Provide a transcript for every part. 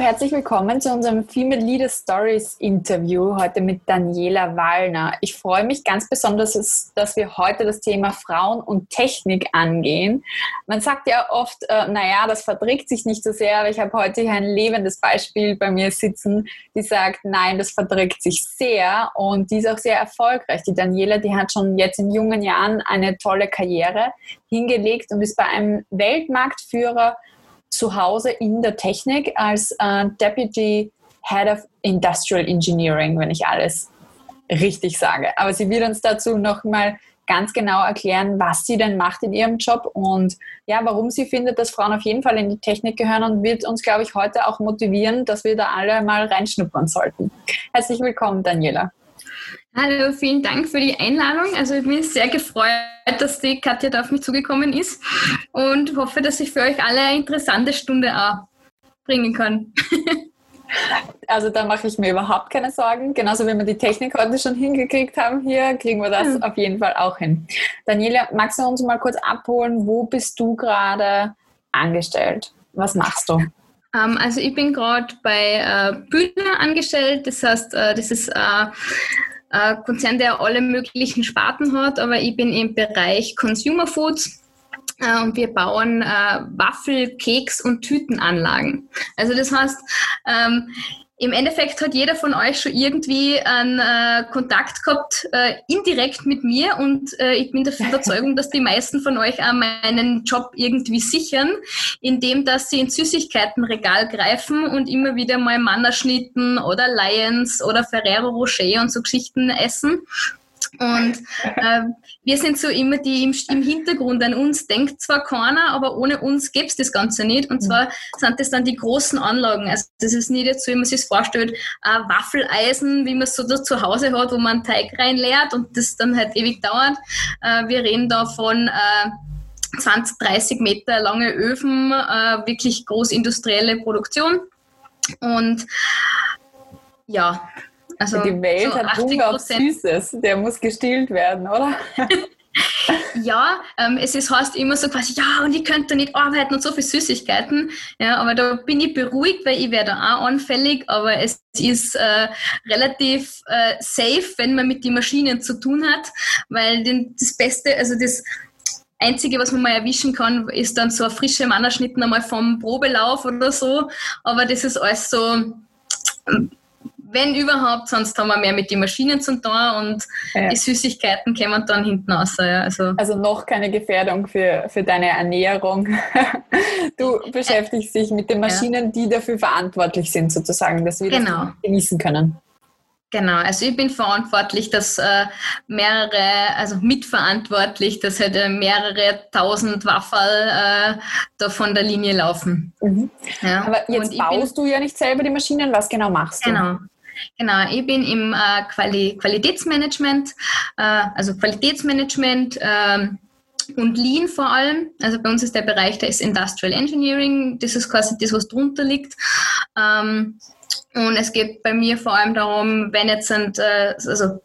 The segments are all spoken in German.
Herzlich willkommen zu unserem Female Leader Stories Interview heute mit Daniela Wallner. Ich freue mich ganz besonders, dass wir heute das Thema Frauen und Technik angehen. Man sagt ja oft, äh, naja, das verträgt sich nicht so sehr, aber ich habe heute hier ein lebendes Beispiel bei mir sitzen, die sagt, nein, das verträgt sich sehr und die ist auch sehr erfolgreich. Die Daniela, die hat schon jetzt in jungen Jahren eine tolle Karriere hingelegt und ist bei einem Weltmarktführer zu Hause in der Technik als äh, Deputy Head of Industrial Engineering, wenn ich alles richtig sage. Aber sie wird uns dazu nochmal ganz genau erklären, was sie denn macht in ihrem Job und ja, warum sie findet, dass Frauen auf jeden Fall in die Technik gehören und wird uns, glaube ich, heute auch motivieren, dass wir da alle mal reinschnuppern sollten. Herzlich willkommen, Daniela. Hallo, vielen Dank für die Einladung. Also ich bin sehr gefreut, dass die Katja da auf mich zugekommen ist und hoffe, dass ich für euch alle eine interessante Stunde auch bringen kann. Also da mache ich mir überhaupt keine Sorgen. Genauso wie wir die Technik heute schon hingekriegt haben hier, kriegen wir das auf jeden Fall auch hin. Daniela, magst du uns mal kurz abholen, wo bist du gerade angestellt? Was machst du? Ähm, also ich bin gerade bei äh, Bühner angestellt. Das heißt, äh, das ist äh, Konzern, der alle möglichen Sparten hat, aber ich bin im Bereich Consumer Foods äh, und wir bauen äh, Waffel-, Keks- und Tütenanlagen. Also das heißt, ähm, im Endeffekt hat jeder von euch schon irgendwie einen äh, Kontakt gehabt, äh, indirekt mit mir und äh, ich bin der Überzeugung, dass die meisten von euch auch meinen Job irgendwie sichern, indem dass sie ins Süßigkeitenregal greifen und immer wieder mal Mannerschnitten oder Lions oder Ferrero Rocher und so Geschichten essen. Und äh, wir sind so immer die im, im, Hintergrund. An uns denkt zwar keiner, aber ohne uns gäbe es das Ganze nicht. Und zwar sind das dann die großen Anlagen. Also das ist nicht jetzt so, wie man sich vorstellt, ein Waffeleisen, wie man es so da zu Hause hat, wo man Teig reinleert und das dann halt ewig dauert. Äh, wir reden da von äh, 20, 30 Meter lange Öfen, äh, wirklich großindustrielle Produktion. Und ja, also die Welt so hat Hunger auf Süßes. Der muss gestillt werden, oder? ja, ähm, es ist, heißt immer so quasi, ja, und ich könnte nicht arbeiten und so viel Süßigkeiten. Ja, aber da bin ich beruhigt, weil ich werde auch anfällig, aber es ist äh, relativ äh, safe, wenn man mit den Maschinen zu tun hat, weil den, das Beste, also das Einzige, was man mal erwischen kann, ist dann so ein frischer Mannerschnitten einmal vom Probelauf oder so, aber das ist alles so wenn überhaupt, sonst haben wir mehr mit den Maschinen zu tun und ja. die Süßigkeiten kommen dann hinten raus. Ja, also. also noch keine Gefährdung für, für deine Ernährung. Du beschäftigst dich mit den Maschinen, ja. die dafür verantwortlich sind, sozusagen, dass wir genau. das genießen können. Genau, also ich bin verantwortlich, dass äh, mehrere, also mitverantwortlich, dass halt äh, mehrere tausend Waffel äh, da von der Linie laufen. Mhm. Ja. Aber jetzt baust du ja nicht selber die Maschinen, was genau machst du? Genau. Genau, ich bin im äh, Quali Qualitätsmanagement, äh, also Qualitätsmanagement ähm, und Lean vor allem. Also bei uns ist der Bereich, der ist Industrial Engineering, das ist quasi das, was drunter liegt. Ähm, und es geht bei mir vor allem darum, wenn jetzt sind, äh, also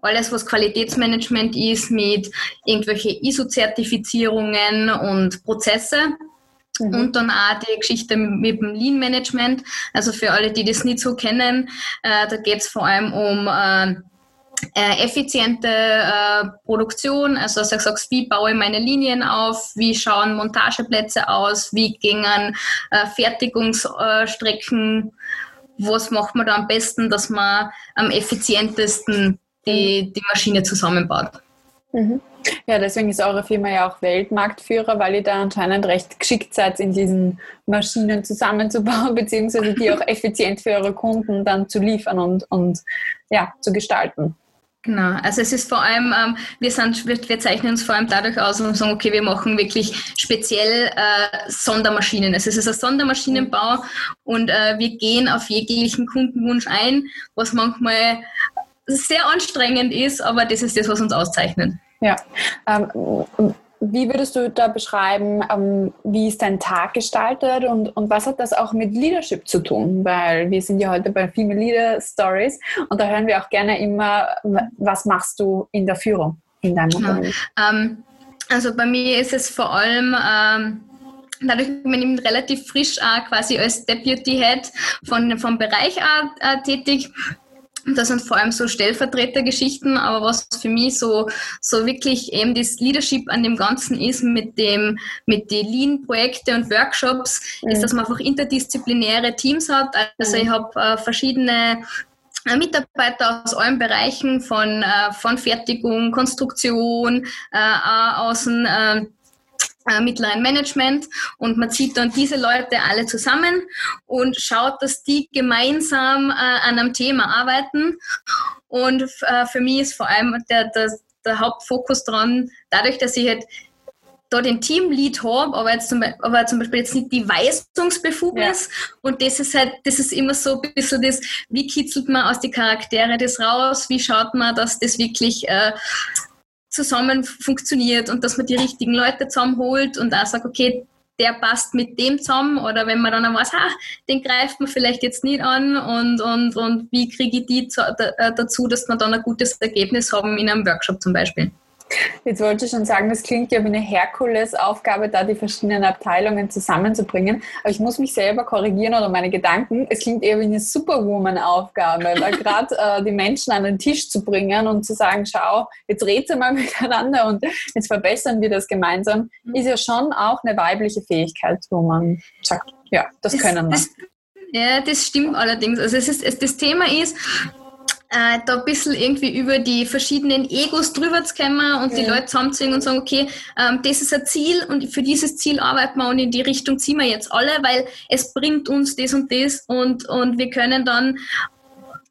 alles, was Qualitätsmanagement ist, mit irgendwelche ISO-Zertifizierungen und Prozesse. Mhm. Und dann auch die Geschichte mit dem Lean Management. Also für alle, die das nicht so kennen, äh, da geht es vor allem um äh, äh, effiziente äh, Produktion, also dass du sagst, wie baue ich meine Linien auf, wie schauen Montageplätze aus, wie gingen äh, Fertigungsstrecken, was macht man da am besten, dass man am effizientesten die, mhm. die Maschine zusammenbaut. Mhm. Ja, deswegen ist eure Firma ja auch Weltmarktführer, weil ihr da anscheinend recht geschickt seid, in diesen Maschinen zusammenzubauen, beziehungsweise die auch effizient für eure Kunden dann zu liefern und, und ja, zu gestalten. Genau, also es ist vor allem, ähm, wir, sind, wir, wir, zeichnen uns vor allem dadurch aus und sagen, okay, wir machen wirklich speziell äh, Sondermaschinen. Also es ist ein Sondermaschinenbau und äh, wir gehen auf jeglichen Kundenwunsch ein, was manchmal sehr anstrengend ist, aber das ist das, was uns auszeichnet. Ja. Ähm, wie würdest du da beschreiben, ähm, wie ist dein Tag gestaltet und, und was hat das auch mit Leadership zu tun? Weil wir sind ja heute bei Female Leader Stories und da hören wir auch gerne immer, was machst du in der Führung in deinem Unternehmen? Ähm, also bei mir ist es vor allem ähm, dadurch bin ich relativ frisch auch quasi als Deputy Head von, vom Bereich auch, auch tätig. Das sind vor allem so Stellvertretergeschichten, aber was für mich so, so wirklich eben das Leadership an dem Ganzen ist mit dem, mit den Lean-Projekte und Workshops, mhm. ist, dass man einfach interdisziplinäre Teams hat. Also mhm. ich habe äh, verschiedene äh, Mitarbeiter aus allen Bereichen von, äh, von Fertigung, Konstruktion, äh, aus dem äh, äh, mittleren Management und man zieht dann diese Leute alle zusammen und schaut, dass die gemeinsam äh, an einem Thema arbeiten. Und äh, für mich ist vor allem der, der, der Hauptfokus dran, dadurch, dass ich halt da den Teamlead habe, aber, jetzt zum, aber zum Beispiel jetzt nicht die Weisungsbefugnis. Ja. Und das ist halt, das ist immer so ein bisschen das, wie kitzelt man aus die Charaktere das raus, wie schaut man, dass das wirklich äh, zusammen funktioniert und dass man die richtigen Leute zusammenholt und auch sagt, okay, der passt mit dem zusammen oder wenn man dann weiß, ah, den greift man vielleicht jetzt nicht an und, und, und wie kriege ich die äh, dazu, dass wir dann ein gutes Ergebnis haben in einem Workshop zum Beispiel. Jetzt wollte ich schon sagen, das klingt ja wie eine Herkulesaufgabe, da die verschiedenen Abteilungen zusammenzubringen. Aber ich muss mich selber korrigieren oder meine Gedanken. Es klingt eher wie eine Superwoman-Aufgabe, da gerade äh, die Menschen an den Tisch zu bringen und zu sagen, schau, jetzt redet mal miteinander und jetzt verbessern wir das gemeinsam, mhm. ist ja schon auch eine weibliche Fähigkeit, wo man sagt, ja, das, das können wir. Das, ja, das stimmt allerdings. Also es ist, es, das Thema ist, äh, da ein bisschen irgendwie über die verschiedenen Egos drüber zu kommen und ja. die Leute zusammenzuziehen und sagen, okay, ähm, das ist ein Ziel und für dieses Ziel arbeiten wir und in die Richtung ziehen wir jetzt alle, weil es bringt uns das und das und, und wir können dann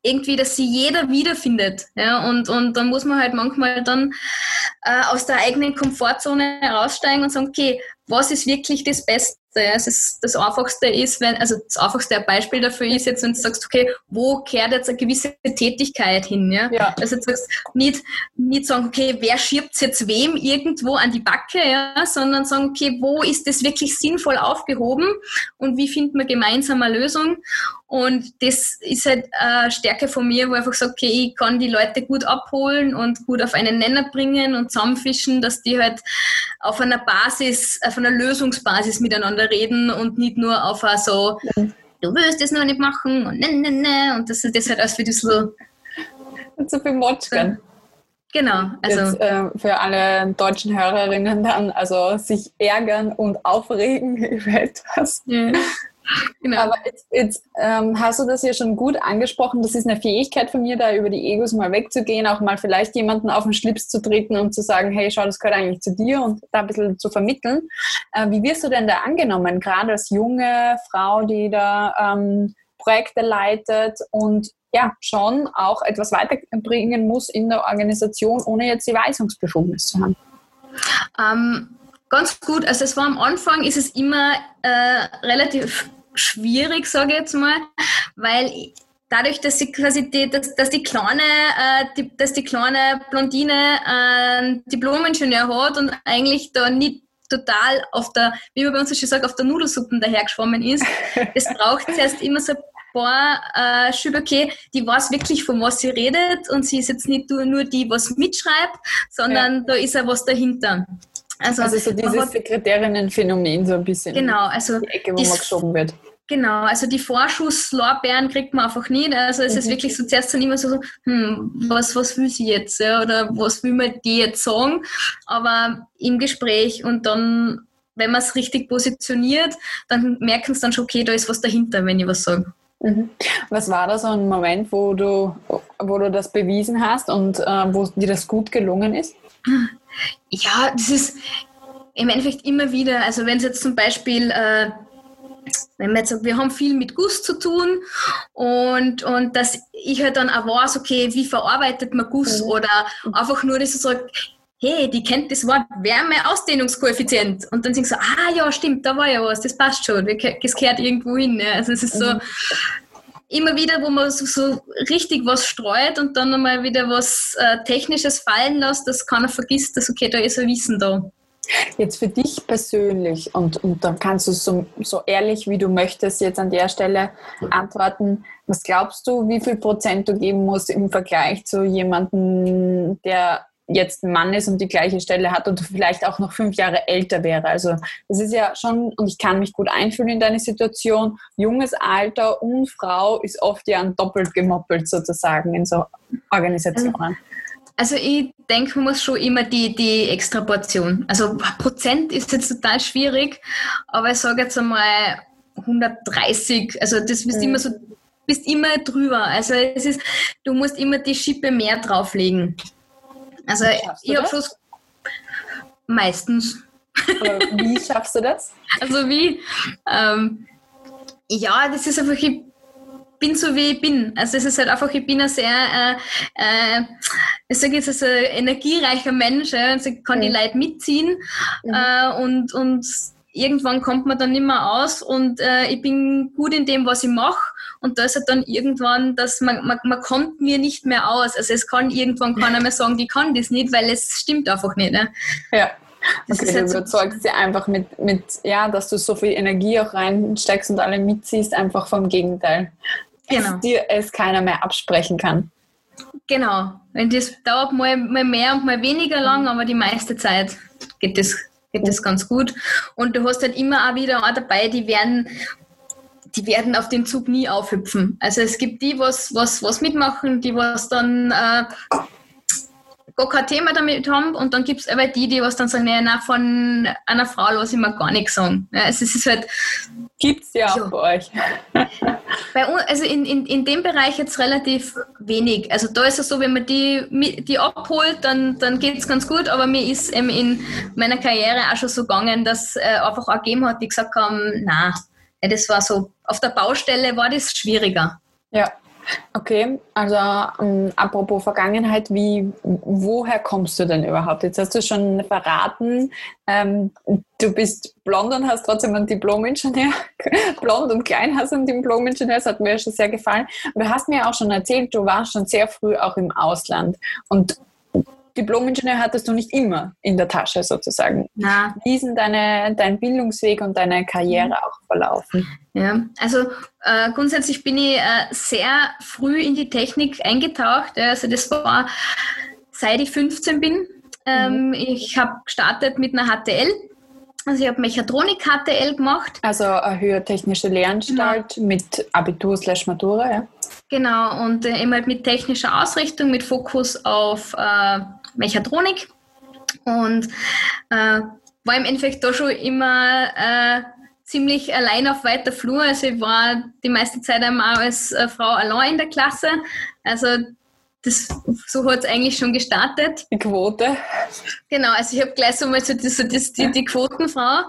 irgendwie, dass sie jeder wiederfindet. Ja? Und, und dann muss man halt manchmal dann äh, aus der eigenen Komfortzone heraussteigen und sagen, okay, was ist wirklich das Beste? Es ist, das Einfachste ist, wenn, also das einfachste Beispiel dafür ist jetzt, wenn du sagst, okay, wo kehrt jetzt eine gewisse Tätigkeit hin? Ja? ja. Also du sagst, nicht, nicht sagen, okay, wer schiebt jetzt wem irgendwo an die Backe, ja? sondern sagen, okay, wo ist das wirklich sinnvoll aufgehoben und wie finden wir gemeinsam eine Lösung? Und das ist halt eine Stärke von mir, wo ich einfach sage, okay, ich kann die Leute gut abholen und gut auf einen Nenner bringen und zusammenfischen, dass die halt auf einer Basis, auf einer Lösungsbasis miteinander reden und nicht nur auf so, du willst das noch nicht machen und ne, ne, ne. Und das, das halt alles für das so. Und so viel Motschken. Genau. Also Jetzt, äh, für alle deutschen Hörerinnen dann, also sich ärgern und aufregen über etwas. Ja. Genau. Aber jetzt, jetzt ähm, hast du das ja schon gut angesprochen. Das ist eine Fähigkeit von mir, da über die Egos mal wegzugehen, auch mal vielleicht jemanden auf den Schlips zu treten und zu sagen, hey, schau, das gehört eigentlich zu dir und da ein bisschen zu vermitteln. Äh, wie wirst du denn da angenommen, gerade als junge Frau, die da ähm, Projekte leitet und ja, schon auch etwas weiterbringen muss in der Organisation, ohne jetzt die Weisungsbefugnis zu haben? Ähm, ganz gut. Also es war am Anfang, ist es immer äh, relativ schwierig, sage ich jetzt mal, weil dadurch, dass sie quasi die, dass, dass die kleine, äh, die, dass die kleine Blondine äh, Diplom-Ingenieur hat und eigentlich da nicht total auf der, wie man bei uns schon sagt, auf der Nudelsuppe dahergeschwommen ist. Es braucht zuerst immer so ein paar äh, Schüler, okay, die weiß wirklich, von was sie redet und sie ist jetzt nicht nur die, was mitschreibt, sondern ja. da ist ja was dahinter. Also, also so dieses Sekretärinnenphänomen so ein bisschen. Genau, also die Ecke, wo man geschoben wird. Genau, also die Vorschusslorbeeren kriegt man einfach nicht. Also es mhm. ist wirklich so zuerst dann immer so, hm, was, was will sie jetzt? Ja, oder was will man die jetzt sagen? Aber im Gespräch und dann, wenn man es richtig positioniert, dann merken sie dann schon, okay, da ist was dahinter, wenn ich was sage. Mhm. Was war da so ein Moment, wo du, wo du das bewiesen hast und äh, wo dir das gut gelungen ist? Ja, das ist im Endeffekt immer wieder, also wenn es jetzt zum Beispiel äh, wenn man jetzt sagt, wir haben viel mit Guss zu tun und, und dass ich halt dann auch weiß, okay, wie verarbeitet man Guss mhm. oder einfach nur, dass ich sage, hey, die kennt das Wort Wärmeausdehnungskoeffizient und dann sind sie so, ah ja, stimmt, da war ja was, das passt schon, das gehört irgendwo hin. Ne? Also es ist so, mhm immer wieder, wo man so, so, richtig was streut und dann nochmal wieder was äh, Technisches fallen lässt, dass keiner vergisst, dass okay, da ist ein Wissen da. Jetzt für dich persönlich und, und dann kannst du so, so ehrlich wie du möchtest jetzt an der Stelle antworten. Was glaubst du, wie viel Prozent du geben musst im Vergleich zu jemandem, der jetzt ein Mann ist und die gleiche Stelle hat und vielleicht auch noch fünf Jahre älter wäre. Also das ist ja schon, und ich kann mich gut einfühlen in deine Situation, junges Alter und Frau ist oft ja doppelt gemoppelt sozusagen in so Organisationen. Also ich denke, man muss schon immer die, die extra Portion. Also Prozent ist jetzt total schwierig, aber ich sage jetzt einmal 130, also das bist mhm. immer so, bist immer drüber. Also es ist, du musst immer die Schippe mehr drauflegen. Also ich habe schon meistens. wie schaffst du das? Also wie? Ähm, ja, das ist einfach, ich bin so wie ich bin. Also es ist halt einfach, ich bin ein sehr, äh, äh, ich sage jetzt, also ein energiereicher Mensch, also ich kann mhm. die Leute mitziehen mhm. äh, und, und irgendwann kommt man dann nicht mehr aus und äh, ich bin gut in dem, was ich mache. Und da ist halt dann irgendwann, dass man, man, man kommt mir nicht mehr aus. Also es kann irgendwann keiner mehr sagen, die kann das nicht, weil es stimmt einfach nicht. Ne? Ja. Das okay, du überzeugst sie einfach mit, mit, ja, dass du so viel Energie auch reinsteckst und alle mitziehst, einfach vom Gegenteil. Genau. Dass dir es keiner mehr absprechen kann. Genau. Und das dauert mal, mal mehr und mal weniger lang, aber die meiste Zeit geht das geht das ganz gut. Und du hast halt immer auch wieder auch dabei, die werden, die werden auf den Zug nie aufhüpfen. Also es gibt die, was, was, was mitmachen, die was dann äh, gar kein Thema damit haben und dann gibt es aber die, die was dann sagen, nee, na, von einer Frau lasse ich mir gar nichts sagen. Ja, also es ist halt... Gibt es ja auch bei euch. bei uns, also in, in, in dem Bereich jetzt relativ wenig. Also da ist es so, wenn man die, die abholt, dann, dann geht es ganz gut, aber mir ist ähm, in meiner Karriere auch schon so gegangen, dass äh, einfach auch gegeben hat, die gesagt haben, na, ja, das war so, auf der Baustelle war das schwieriger. Ja. Okay, also ähm, apropos Vergangenheit, wie, woher kommst du denn überhaupt? Jetzt hast du schon verraten, ähm, du bist blond und hast trotzdem einen Diplom-Ingenieur. blond und klein hast einen Diplom-Ingenieur, das hat mir schon sehr gefallen. Du hast mir auch schon erzählt, du warst schon sehr früh auch im Ausland. Und Diplom-Ingenieur hattest du nicht immer in der Tasche sozusagen. Na. Wie ist denn deine, dein Bildungsweg und deine Karriere mhm. auch verlaufen? Ja, also äh, grundsätzlich bin ich äh, sehr früh in die Technik eingetaucht. Also das war seit ich 15 bin. Ähm, mhm. Ich habe gestartet mit einer HTL. Also ich habe Mechatronik HTL gemacht. Also eine höhere technische Lehranstalt genau. mit Abitur slash Matura, ja? Genau, und äh, immer mit technischer Ausrichtung, mit Fokus auf äh, Mechatronik und äh, war im Endeffekt da schon immer äh, ziemlich allein auf weiter Flur. Also ich war die meiste Zeit einmal als äh, Frau allein in der Klasse. Also das, so hat es eigentlich schon gestartet. Die Quote. Genau, also ich habe gleich so mal so die, so die, die, die Quotenfrau.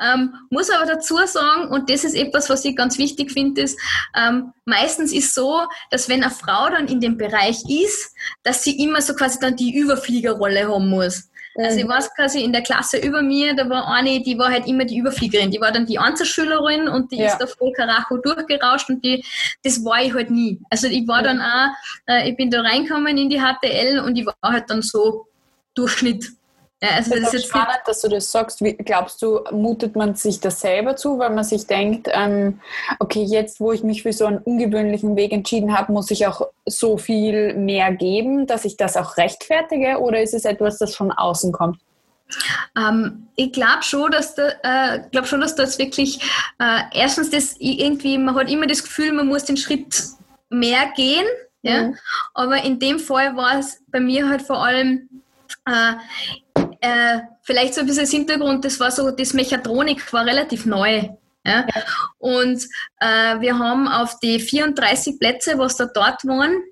Ähm, muss aber dazu sagen, und das ist etwas, was ich ganz wichtig finde, ist, ähm, meistens ist so, dass wenn eine Frau dann in dem Bereich ist, dass sie immer so quasi dann die Überfliegerrolle haben muss. Also ich mhm. weiß quasi in der Klasse über mir, da war eine, die war halt immer die Überfliegerin, die war dann die Einzelschülerin und die ja. ist da voll Karacho durchgerauscht und die, das war ich halt nie. Also ich war ja. dann auch, äh, ich bin da reinkommen in die HTL und ich war halt dann so Durchschnitt. Ja, also das, ist spannend, dass du das sagst. Wie, glaubst du, mutet man sich das selber zu, weil man sich denkt, ähm, okay, jetzt, wo ich mich für so einen ungewöhnlichen Weg entschieden habe, muss ich auch so viel mehr geben, dass ich das auch rechtfertige? Oder ist es etwas, das von außen kommt? Ähm, ich glaube schon, dass da, äh, glaub schon, dass das wirklich äh, erstens das irgendwie, man hat immer das Gefühl, man muss den Schritt mehr gehen. Ja? Mhm. Aber in dem Fall war es bei mir halt vor allem, äh, äh, vielleicht so ein bisschen das Hintergrund, das war so, das Mechatronik war relativ neu. Ja? ja. Und äh, wir haben auf die 34 Plätze, was da dort waren,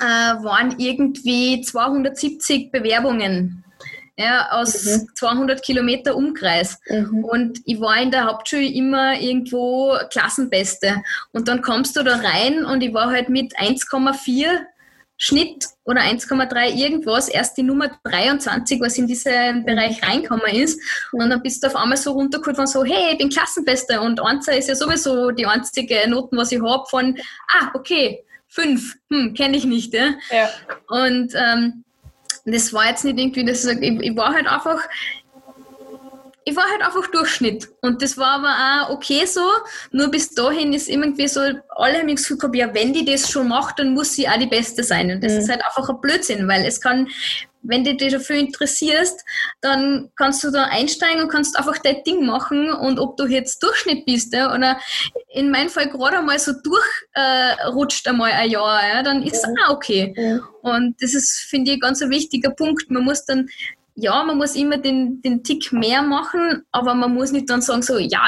äh, waren irgendwie 270 Bewerbungen ja, aus mhm. 200 Kilometer Umkreis. Mhm. Und ich war in der Hauptschule immer irgendwo Klassenbeste. Und dann kommst du da rein und ich war halt mit 1,4 Schnitt oder 1,3 irgendwas erst die Nummer 23, was in diesen Bereich reinkommen ist. Und dann bist du auf einmal so runtergeholt von so, hey, ich bin Klassenbester und Einser ist ja sowieso die einzige Noten, was ich habe von, ah, okay, fünf, hm, kenne ich nicht. Ja? ja. Und ähm, das war jetzt nicht irgendwie, das, ich, ich war halt einfach, ich war halt einfach Durchschnitt. Und das war aber auch okay so. Nur bis dahin ist irgendwie so, alle haben das Gefühl gehabt, ja, wenn die das schon macht, dann muss sie auch die Beste sein. Und das mhm. ist halt einfach ein Blödsinn, weil es kann, wenn du dich dafür interessierst, dann kannst du da einsteigen und kannst einfach dein Ding machen und ob du jetzt Durchschnitt bist ja, oder in meinem Fall gerade einmal so durchrutscht äh, einmal ein Jahr, ja, dann ist es auch okay. Ja. Und das ist, finde ich, ganz ein wichtiger Punkt. Man muss dann ja, man muss immer den, den Tick mehr machen, aber man muss nicht dann sagen, so, ja,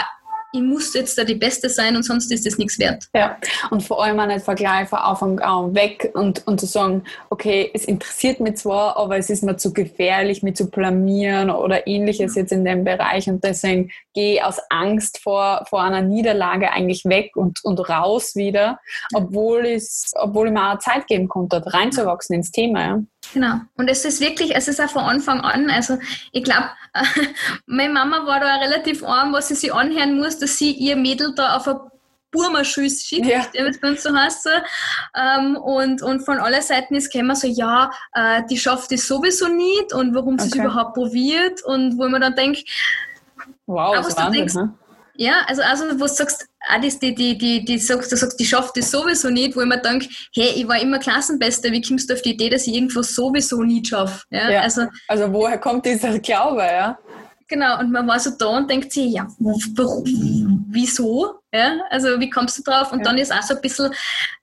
ich muss jetzt da die Beste sein und sonst ist das nichts wert. Ja, und vor allem auch nicht vergleichen von Anfang an weg und, und zu sagen, okay, es interessiert mich zwar, aber es ist mir zu gefährlich, mich zu blamieren oder ähnliches jetzt in dem Bereich und deswegen gehe ich aus Angst vor, vor einer Niederlage eigentlich weg und, und raus wieder, obwohl, obwohl ich mir auch Zeit geben konnte, reinzuwachsen ins Thema. Ja. Genau. Und es ist wirklich, es ist auch von Anfang an, also ich glaube, meine Mama war da relativ arm, was sie sich anhören muss, dass sie ihr Mädel da auf ein Burmerschuss schickt, ja. wie es bei uns so heißt. So. Ähm, und, und von aller Seiten ist gekommen so, ja, äh, die schafft es sowieso nicht und warum okay. sie es überhaupt probiert und wo man dann denkt, wow, das ist Wahnsinn, denkst, ne? Ja, also, also wo du sagst, das, die, die, die, die sagst, du sagst, die schafft das sowieso nicht, wo ich mir denke, hey, ich war immer Klassenbeste, wie kommst du auf die Idee, dass ich irgendwas sowieso nicht schaffe? Ja, ja. Also, also woher kommt dieser Glaube, ja? Genau, und man war so da und denkt sich, ja, warum, wieso? Ja, also wie kommst du drauf? Und ja. dann ist auch so ein bisschen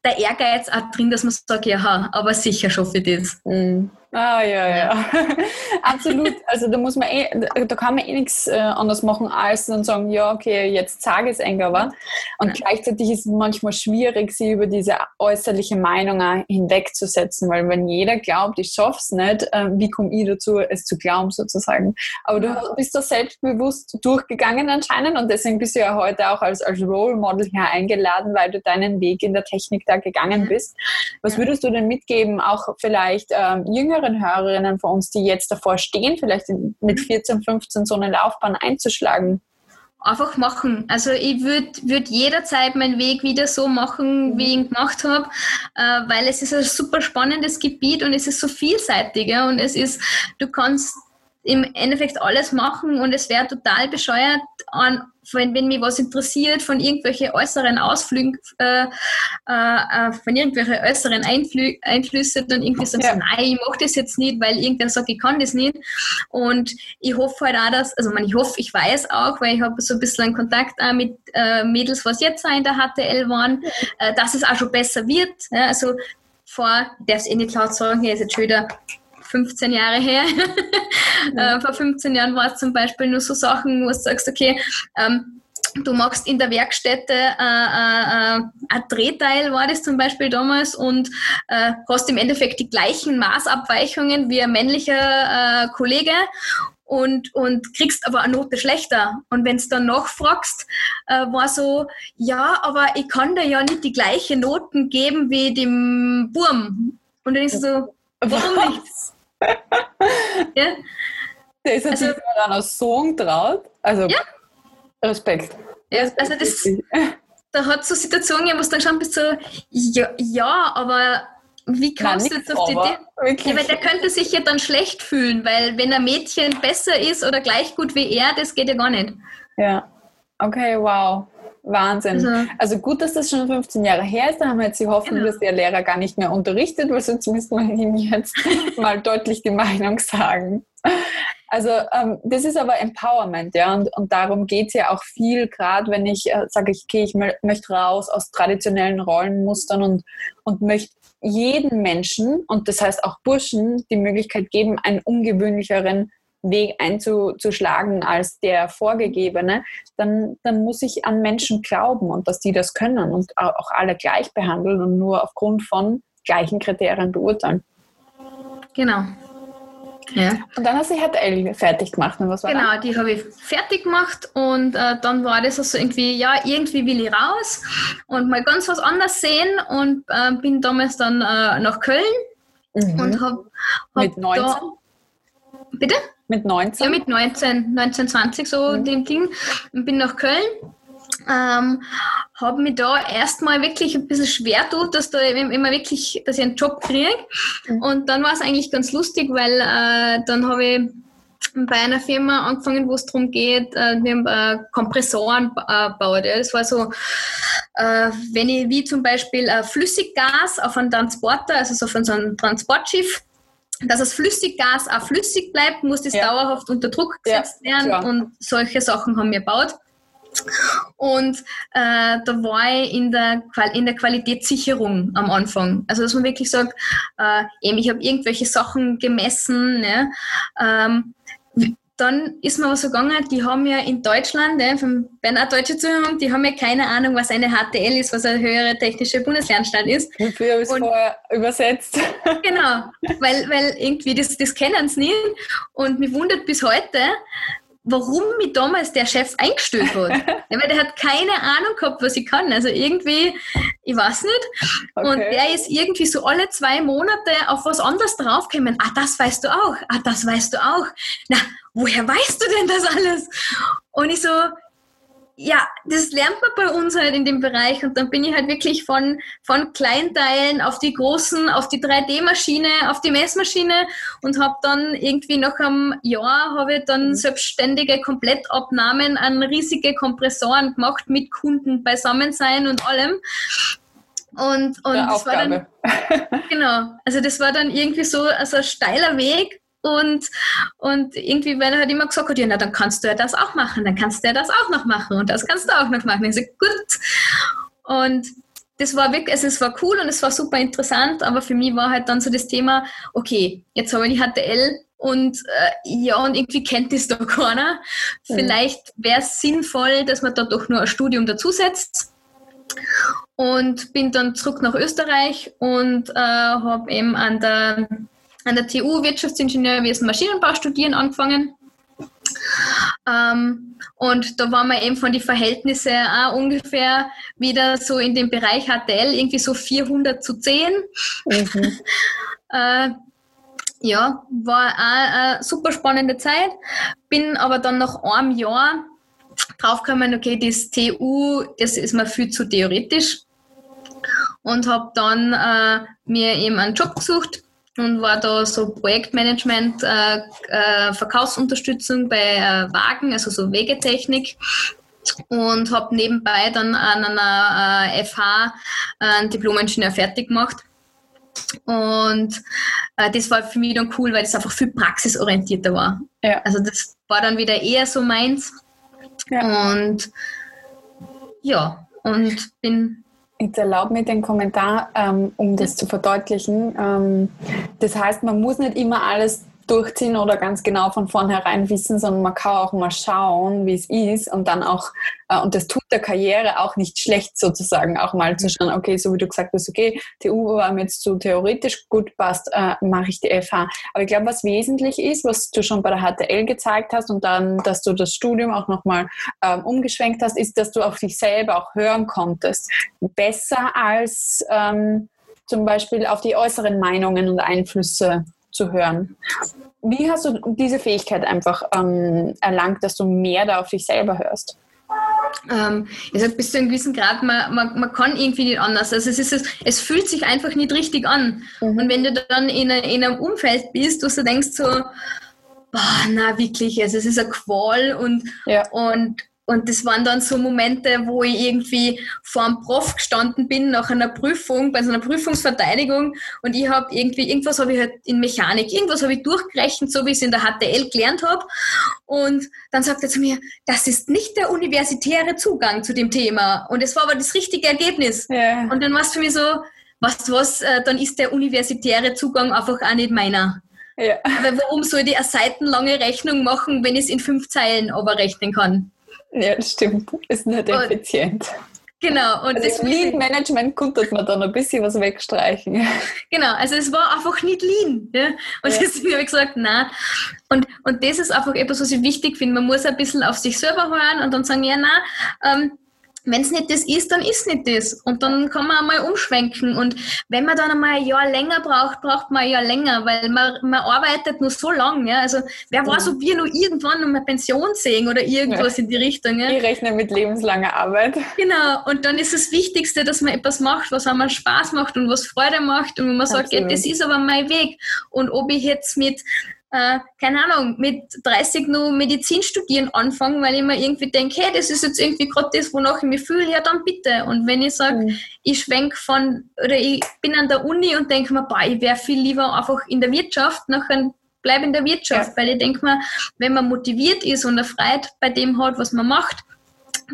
der Ehrgeiz auch drin, dass man sagt, ja, aber sicher schaffe ich das. Mhm. Ah, ja, ja. Absolut. Also da muss man eh, da kann man eh nichts äh, anders machen, als dann sagen, ja, okay, jetzt sage ich es eng, aber. Und ja. gleichzeitig ist es manchmal schwierig, sie über diese äußerliche Meinung hinwegzusetzen, weil wenn jeder glaubt, ich schaffe es nicht, äh, wie komme ich dazu, es zu glauben sozusagen. Aber du bist da selbstbewusst durchgegangen anscheinend und deswegen bist du ja heute auch als, als Role Model hier eingeladen, weil du deinen Weg in der Technik da gegangen bist. Was würdest du denn mitgeben, auch vielleicht ähm, jüngeren Hörerinnen von uns, die jetzt davor stehen, vielleicht mit 14, 15 so eine Laufbahn einzuschlagen? einfach machen. Also ich würde würd jederzeit meinen Weg wieder so machen, wie ich ihn gemacht habe, äh, weil es ist ein super spannendes Gebiet und es ist so vielseitig ja, und es ist, du kannst im Endeffekt alles machen und es wäre total bescheuert, an, wenn, wenn mich was interessiert, von irgendwelchen äußeren Ausflügen, äh, äh, von irgendwelchen äußeren Einflü Einflüssen dann irgendwie sagen, ja. so, nein, ich mache das jetzt nicht, weil irgendwer sagt, ich kann das nicht. Und ich hoffe halt auch, dass, also man, ich hoffe, ich weiß auch, weil ich habe so ein bisschen einen Kontakt auch mit äh, Mädels, was jetzt auch in der HTL waren, äh, dass es auch schon besser wird. Ja, also vor, ich darf es eh nicht laut sagen, hier ist jetzt schon wieder 15 Jahre her. Ja. äh, vor 15 Jahren war es zum Beispiel nur so Sachen, wo du sagst, okay, ähm, du machst in der Werkstätte äh, äh, äh, ein Drehteil, war das zum Beispiel damals, und äh, hast im Endeffekt die gleichen Maßabweichungen wie ein männlicher äh, Kollege und, und kriegst aber eine Note schlechter. Und wenn du dann nachfragst, äh, war so, ja, aber ich kann dir ja nicht die gleichen Noten geben wie dem Burm. Und dann ist so, warum nicht? Ja. Der ist natürlich also, dann aus Song traut. Also ja. Respekt. Ja, also das, da hat es so Situationen, wo du dann schon bist so, ja, ja aber wie kommst du jetzt auf die Idee? Ja, weil der könnte sich ja dann schlecht fühlen, weil wenn ein Mädchen besser ist oder gleich gut wie er, das geht ja gar nicht. Ja, okay, wow. Wahnsinn. Also, also, gut, dass das schon 15 Jahre her ist. Da haben wir jetzt die Hoffnung, genau. dass der Lehrer gar nicht mehr unterrichtet, weil sonst müssen wir ihm jetzt mal deutlich die Meinung sagen. Also ähm, das ist aber Empowerment, ja, und, und darum geht es ja auch viel, gerade wenn ich äh, sage, okay, ich möchte raus aus traditionellen Rollenmustern und, und möchte jeden Menschen, und das heißt auch Burschen, die Möglichkeit geben, einen ungewöhnlicheren Weg einzuschlagen als der vorgegebene, dann, dann muss ich an Menschen glauben und dass die das können und auch alle gleich behandeln und nur aufgrund von gleichen Kriterien beurteilen. Genau. Ja. Und dann hast du HTL fertig gemacht. Und was war genau, dann? die habe ich fertig gemacht und äh, dann war das also irgendwie, ja, irgendwie will ich raus und mal ganz was anderes sehen und äh, bin damals dann äh, nach Köln mhm. und habe hab Mit 19? Da, bitte? Mit 19? Ja, mit 19, 19, 20 so mhm. dem Ding. Und bin nach Köln. Ähm, habe mich da erstmal wirklich ein bisschen schwer tut, dass da immer wirklich, dass ich einen Job kriege. Mhm. Und dann war es eigentlich ganz lustig, weil äh, dann habe ich bei einer Firma angefangen, wo es darum geht, äh, wir haben äh, Kompressoren äh, baut. Ja. Das war so, äh, wenn ich wie zum Beispiel äh, Flüssiggas auf einen Transporter, also so von so einem Transportschiff, dass das Flüssiggas auch flüssig bleibt, muss das ja. dauerhaft unter Druck gesetzt ja, werden klar. und solche Sachen haben wir gebaut. Und äh, da war ich in der, in der Qualitätssicherung am Anfang. Also dass man wirklich sagt, äh, eben, ich habe irgendwelche Sachen gemessen, ne? ähm, dann ist mir was so gegangen, die haben ja in Deutschland, ne, wenn auch Deutsche zuhören, die haben ja keine Ahnung, was eine HTL ist, was eine höhere technische Bundeslernstelle ist. Wofür habe ich es vorher übersetzt? Genau, weil, weil irgendwie das, das kennen sie nicht und mich wundert bis heute, warum mich damals der Chef eingestellt hat. ja, weil der hat keine Ahnung gehabt, was ich kann. Also irgendwie, ich weiß nicht. Okay. Und der ist irgendwie so alle zwei Monate auf was anderes draufgekommen. Ah, das weißt du auch. Ah, das weißt du auch. Na, woher weißt du denn das alles? Und ich so, ja, das lernt man bei uns halt in dem Bereich und dann bin ich halt wirklich von, von Kleinteilen auf die großen, auf die 3D-Maschine, auf die Messmaschine und habe dann irgendwie nach einem Jahr habe ich dann mhm. selbstständige Komplettabnahmen an riesige Kompressoren gemacht mit Kunden beisammen sein und allem. Und, und das war dann, genau, also das war dann irgendwie so also ein steiler Weg und, und irgendwie, weil er halt immer gesagt hat, ja, na, dann kannst du ja das auch machen, dann kannst du ja das auch noch machen und das kannst du auch noch machen. Ich so, gut. Und das war wirklich, also es war cool und es war super interessant, aber für mich war halt dann so das Thema, okay, jetzt habe ich die HTL und äh, ja, und irgendwie kennt das da keiner. Mhm. Vielleicht wäre es sinnvoll, dass man da doch nur ein Studium dazusetzt. Und bin dann zurück nach Österreich und äh, habe eben an der an der TU Wirtschaftsingenieurwesen Maschinenbau studieren angefangen. Ähm, und da waren wir eben von den Verhältnissen auch ungefähr wieder so in dem Bereich HTL, irgendwie so 400 zu 10. Mhm. äh, ja, war auch eine super spannende Zeit. Bin aber dann nach einem Jahr draufgekommen, okay, das TU, das ist mir viel zu theoretisch. Und habe dann äh, mir eben einen Job gesucht und war da so Projektmanagement, äh, äh, Verkaufsunterstützung bei äh, Wagen, also so Wegetechnik und habe nebenbei dann an einer äh, FH äh, einen Diplom-Ingenieur fertig gemacht. Und äh, das war für mich dann cool, weil das einfach viel praxisorientierter war. Ja. Also das war dann wieder eher so meins. Ja. Und ja, und bin Jetzt erlaub mir den Kommentar, ähm, um das zu verdeutlichen. Ähm, das heißt, man muss nicht immer alles durchziehen oder ganz genau von vornherein wissen, sondern man kann auch mal schauen, wie es ist und dann auch, äh, und das tut der Karriere auch nicht schlecht sozusagen, auch mal zu schauen, okay, so wie du gesagt hast, okay, TU war mir jetzt zu theoretisch gut passt, äh, mache ich die FH. Aber ich glaube, was wesentlich ist, was du schon bei der HTL gezeigt hast und dann, dass du das Studium auch nochmal ähm, umgeschwenkt hast, ist, dass du auf dich selber auch hören konntest. Besser als ähm, zum Beispiel auf die äußeren Meinungen und Einflüsse zu hören. Wie hast du diese Fähigkeit einfach ähm, erlangt, dass du mehr da auf dich selber hörst? Ähm, sage, bis zu einem gewissen Grad, man, man, man kann irgendwie nicht anders. Also es, ist, es fühlt sich einfach nicht richtig an. Mhm. Und wenn du dann in, in einem Umfeld bist, wo du denkst so, boah, na wirklich, also es ist eine Qual und, ja. und und das waren dann so Momente, wo ich irgendwie vor einem Prof gestanden bin nach einer Prüfung, bei so einer Prüfungsverteidigung und ich habe irgendwie, irgendwas habe ich halt in Mechanik, irgendwas habe ich durchgerechnet, so wie ich es in der HTL gelernt habe. Und dann sagt er zu mir, das ist nicht der universitäre Zugang zu dem Thema. Und es war aber das richtige Ergebnis. Ja. Und dann war es für mich so, was, was, äh, dann ist der universitäre Zugang einfach auch nicht meiner. Ja. Aber warum soll ich eine seitenlange Rechnung machen, wenn ich es in fünf Zeilen aber rechnen kann? Ja, das stimmt. Ist nicht und, effizient. Genau. Und also das Lean Management konnte man dann ein bisschen was wegstreichen. Genau, also es war einfach nicht Lean. Ja? Und ja. deswegen habe ich gesagt, nein. Und, und das ist einfach etwas, was ich wichtig finde. Man muss ein bisschen auf sich selber hören und dann sagen, ja, nein, ähm, wenn es nicht das ist, dann ist nicht das. Und dann kann man einmal umschwenken. Und wenn man dann einmal ein Jahr länger braucht, braucht man ein Jahr länger, weil man, man arbeitet nur so lang. Ja? Also wer weiß, ob wir nur irgendwann noch mal Pension sehen oder irgendwas ja. in die Richtung. Ja? Ich rechne mit lebenslanger Arbeit. Genau. Und dann ist das Wichtigste, dass man etwas macht, was einmal Spaß macht und was Freude macht. Und wenn man sagt, ja, das ist aber mein Weg. Und ob ich jetzt mit äh, keine Ahnung, mit 30 nur Medizin studieren anfangen, weil ich mir irgendwie denke, hey, das ist jetzt irgendwie gerade das, wonach ich mich fühle, ja dann bitte. Und wenn ich sage, mhm. ich schwenke von, oder ich bin an der Uni und denke mir, boah, ich wäre viel lieber einfach in der Wirtschaft, nachher bleibe in der Wirtschaft, ja. weil ich denke mir, wenn man motiviert ist und erfreut bei dem hat, was man macht,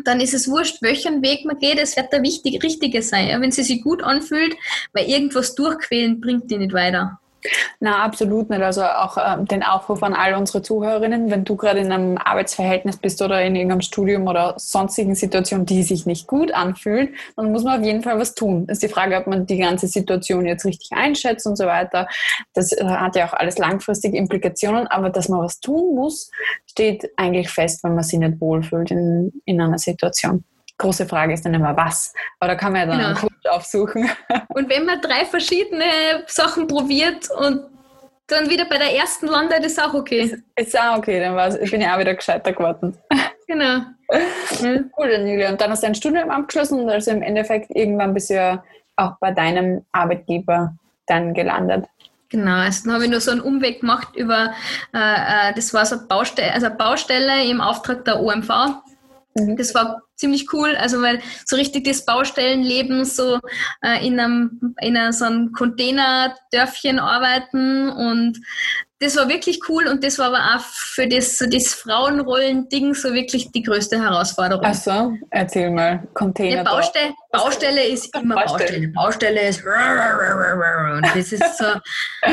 dann ist es wurscht, welchen Weg man geht, es wird der wichtig, richtige sein. Ja? Wenn sie sich gut anfühlt, weil irgendwas durchquälen bringt die nicht weiter. Na, absolut nicht. Also auch äh, den Aufruf an all unsere Zuhörerinnen, wenn du gerade in einem Arbeitsverhältnis bist oder in irgendeinem Studium oder sonstigen Situationen, die sich nicht gut anfühlen, dann muss man auf jeden Fall was tun. Das ist die Frage, ob man die ganze Situation jetzt richtig einschätzt und so weiter. Das äh, hat ja auch alles langfristige Implikationen, aber dass man was tun muss, steht eigentlich fest, wenn man sich nicht wohlfühlt in, in einer Situation große Frage ist dann immer was. Aber da kann man ja dann genau. Aufsuchen. Und wenn man drei verschiedene Sachen probiert und dann wieder bei der ersten landet, ist auch okay. Ist, ist auch okay, dann bin ich auch wieder gescheiter geworden. Genau. Cool, Julia. Und dann hast du dein Studium abgeschlossen und also im Endeffekt irgendwann bist du ja auch bei deinem Arbeitgeber dann gelandet. Genau, also dann habe ich nur so einen Umweg gemacht über, äh, äh das war so eine Baustelle, also eine Baustelle im Auftrag der OMV. Mhm. Das war ziemlich cool, also weil so richtig das Baustellenleben so äh, in einem, in einem, so einem Containerdörfchen arbeiten und das war wirklich cool und das war aber auch für das, so das Frauenrollen-Ding so wirklich die größte Herausforderung. Ach so, erzähl mal. Container. Baustelle, Baustelle ist immer Baustelle. Baustelle ist und das ist so,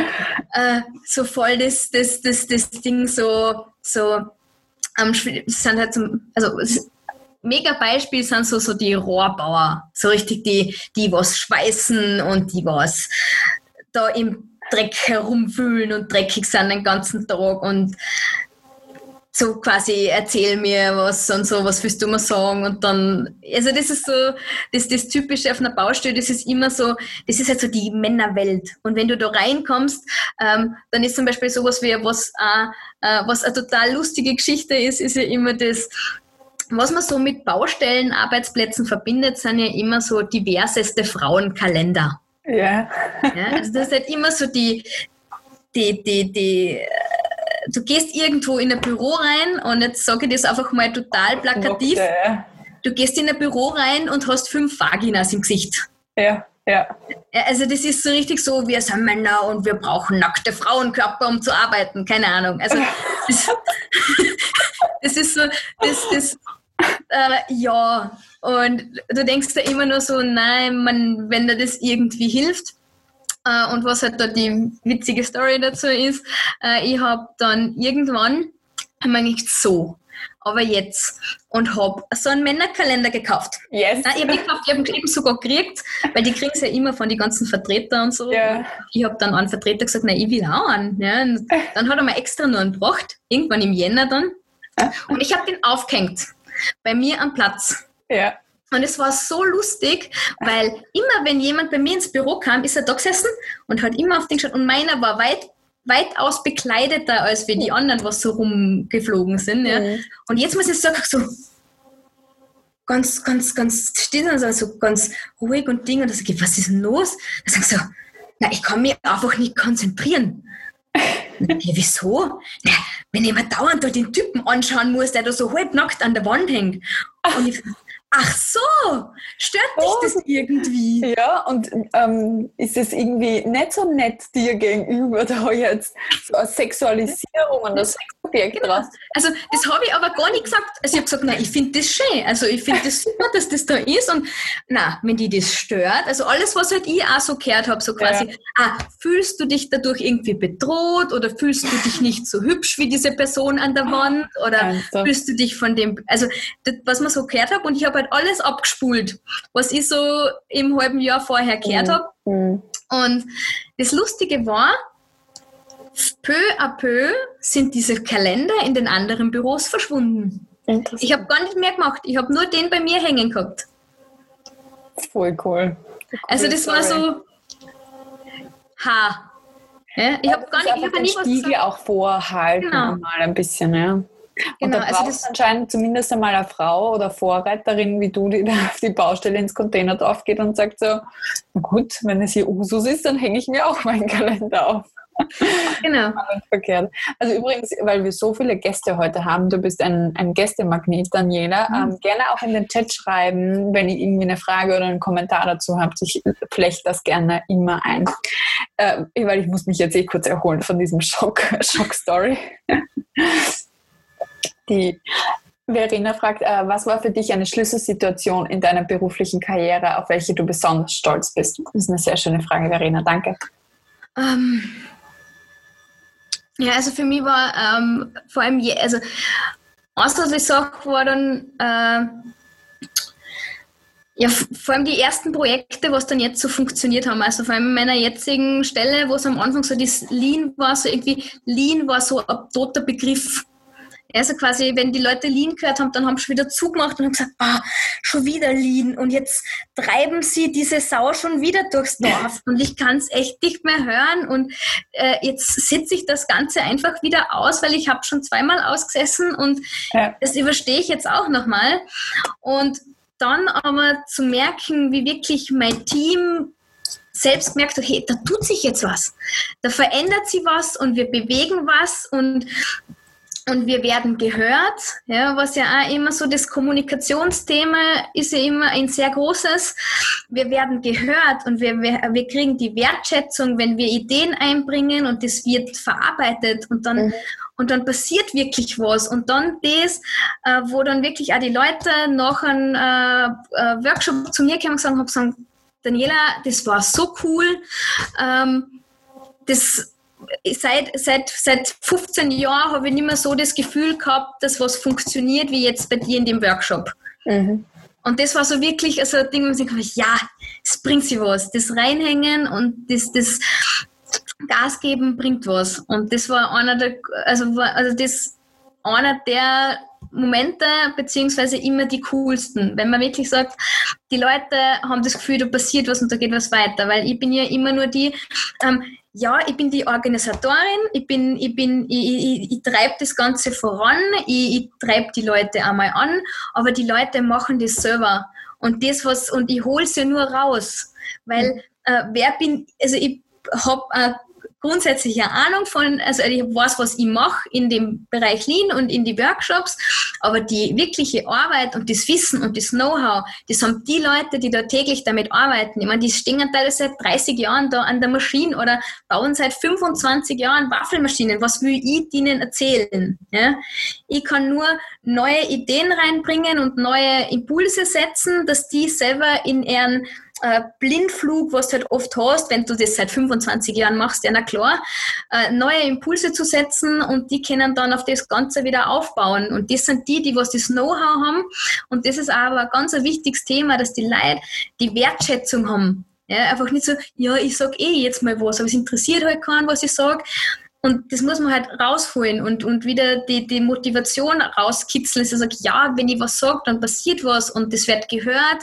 äh, so voll das, das, das, das Ding so, so ähm, sind halt zum, also mega Beispiel sind so, so die Rohrbauer, so richtig die, die was schweißen und die was da im Dreck herumwühlen und dreckig sind den ganzen Tag und so quasi erzähl mir was und so, was willst du mir sagen und dann, also das ist so, das, das Typische auf einer Baustelle, das ist immer so, das ist halt so die Männerwelt und wenn du da reinkommst, ähm, dann ist zum Beispiel sowas wie, was, äh, was eine total lustige Geschichte ist, ist ja immer das, was man so mit Baustellen, Arbeitsplätzen verbindet, sind ja immer so diverseste Frauenkalender. Ja. ja also das ist halt immer so die, die, die, die, äh, du gehst irgendwo in ein Büro rein und jetzt sage ich das einfach mal total plakativ. Du gehst in ein Büro rein und hast fünf Vaginas im Gesicht. Ja. Ja. Also das ist so richtig so, wir sind Männer und wir brauchen nackte Frauenkörper, um zu arbeiten. Keine Ahnung. Also das, das ist so, das, das, äh, ja, und du denkst da immer nur so, nein, man, wenn dir das irgendwie hilft. Äh, und was halt da die witzige Story dazu ist, äh, ich habe dann irgendwann, habe ich so, aber jetzt und habe so einen Männerkalender gekauft. Yes. Nein, ich habe gekauft, ich habe ihn sogar gekriegt, weil die kriegen es ja immer von den ganzen Vertretern und so. Yeah. Ich habe dann einen Vertreter gesagt, na, ich will auch einen. Ja, dann hat er mir extra nur einen gebracht, irgendwann im Jänner dann. Und ich habe den aufgehängt bei mir am Platz. Ja. Und es war so lustig, weil immer, wenn jemand bei mir ins Büro kam, ist er da gesessen und hat immer auf den geschaut. Und meiner war weit, weitaus bekleideter als wie die anderen, was so rumgeflogen sind. Ja. Mhm. Und jetzt muss ich sagen, so ganz, ganz, ganz still und so ganz ruhig und Ding. Und da sage ich, was ist denn los? Da sage ich so, na, ich kann mich einfach nicht konzentrieren. Ja, wieso? Na, wenn ich mir dauernd da den Typen anschauen muss, der da so halbnackt an der Wand hängt. Und ich, Ach so, stört dich oh, das irgendwie? Ja, und ähm, ist es irgendwie nicht so nett dir gegenüber, da jetzt so eine Sexualisierung und das Sexobjekt genau. Also das habe ich aber gar nicht gesagt. Also ich habe gesagt, nein, ich finde das schön. Also ich finde das super, dass das da ist. Und na, wenn die das stört, also alles, was halt ich auch so gehört habe, so quasi, ja. ah, fühlst du dich dadurch irgendwie bedroht oder fühlst du dich nicht so hübsch wie diese Person an der Wand oder ja, fühlst du dich von dem, also das, was man so gehört habe und ich habe halt alles abgespult, was ich so im halben Jahr vorher gehört mhm. habe. Mhm. Und das Lustige war, peu à peu sind diese Kalender in den anderen Büros verschwunden. Ich habe gar nicht mehr gemacht. Ich habe nur den bei mir hängen gehabt. Voll cool. cool also das Story. war so ha. Ja, ich habe gar nicht, ich habe nie was auch vorhalten genau. mal ein bisschen, ja. Genau, und da also das anscheinend zumindest einmal eine Frau oder Vorreiterin wie du, die da auf die Baustelle ins Containerdorf geht und sagt so, na gut, wenn es hier Usus ist, dann hänge ich mir auch meinen Kalender auf. genau. Verkehrt. Also übrigens, weil wir so viele Gäste heute haben, du bist ein, ein Gästemagnet, Daniela. Mhm. Ähm, gerne auch in den Chat schreiben, wenn ihr irgendwie eine Frage oder einen Kommentar dazu habt. Ich flechte das gerne immer ein. Äh, weil ich muss mich jetzt eh kurz erholen von diesem Schock, Schock-Story. Die Verena fragt, äh, was war für dich eine Schlüsselsituation in deiner beruflichen Karriere, auf welche du besonders stolz bist? Das ist eine sehr schöne Frage, Verena. Danke. Ähm, ja, also für mich war ähm, vor allem, je, also die Sache war dann, äh, ja, vor allem die ersten Projekte, was dann jetzt so funktioniert haben. Also vor allem in meiner jetzigen Stelle, wo es am Anfang so das Lean war, so irgendwie Lean war so ein toter Begriff also quasi, wenn die Leute Lean gehört haben, dann haben sie wieder zugemacht und haben gesagt, ah, schon wieder Lean und jetzt treiben sie diese Sau schon wieder durchs Dorf und ich kann es echt nicht mehr hören und äh, jetzt sitze ich das Ganze einfach wieder aus, weil ich habe schon zweimal ausgesessen und ja. das überstehe ich jetzt auch nochmal. Und dann aber zu merken, wie wirklich mein Team selbst gemerkt hat, hey, da tut sich jetzt was. Da verändert sich was und wir bewegen was und und wir werden gehört, ja, was ja auch immer so das Kommunikationsthema ist ja immer ein sehr großes. Wir werden gehört und wir, wir, wir kriegen die Wertschätzung, wenn wir Ideen einbringen und das wird verarbeitet und dann, mhm. und dann passiert wirklich was. Und dann das, äh, wo dann wirklich auch die Leute nach einem äh, äh, Workshop zu mir kamen und gesagt haben, gesagt, Daniela, das war so cool. Ähm, das seit, seit, seit 15 Jahren habe ich nicht mehr so das Gefühl gehabt, dass was funktioniert wie jetzt bei dir in dem Workshop. Mhm. Und das war so wirklich also ein Ding, wo ich dachte, ja, es bringt sich was. Das Reinhängen und das, das Gas geben bringt was. Und das war einer der, also, war, also das einer der Momente, beziehungsweise immer die coolsten. Wenn man wirklich sagt, die Leute haben das Gefühl, da passiert was und da geht was weiter. Weil ich bin ja immer nur die, ähm, ja, ich bin die Organisatorin, ich bin, ich bin, ich, ich, ich treibe das Ganze voran, ich, ich treibe die Leute einmal an, aber die Leute machen das selber. Und das was, und ich hole es ja nur raus. Weil äh, wer bin, also ich habe äh, grundsätzliche Ahnung von, also ich weiß, was ich mache in dem Bereich Lean und in die Workshops, aber die wirkliche Arbeit und das Wissen und das Know-how, das haben die Leute, die da täglich damit arbeiten. Ich meine, die stehen teilweise seit 30 Jahren da an der Maschine oder bauen seit 25 Jahren Waffelmaschinen. Was will ich denen erzählen? Ja? Ich kann nur neue Ideen reinbringen und neue Impulse setzen, dass die selber in ihren äh, Blindflug, was du halt oft hast, wenn du das seit 25 Jahren machst, ja na klar, äh, neue Impulse zu setzen und die können dann auf das Ganze wieder aufbauen. Und das sind die, die was das Know-how haben. Und das ist aber ein ganz wichtiges Thema, dass die Leute die Wertschätzung haben. Ja, einfach nicht so, ja, ich sag eh jetzt mal was, aber es interessiert halt keinen, was ich sage. Und das muss man halt rausholen und, und wieder die, die Motivation rauskitzeln. dass ich sage, ja, wenn ich was sage, dann passiert was und das wird gehört.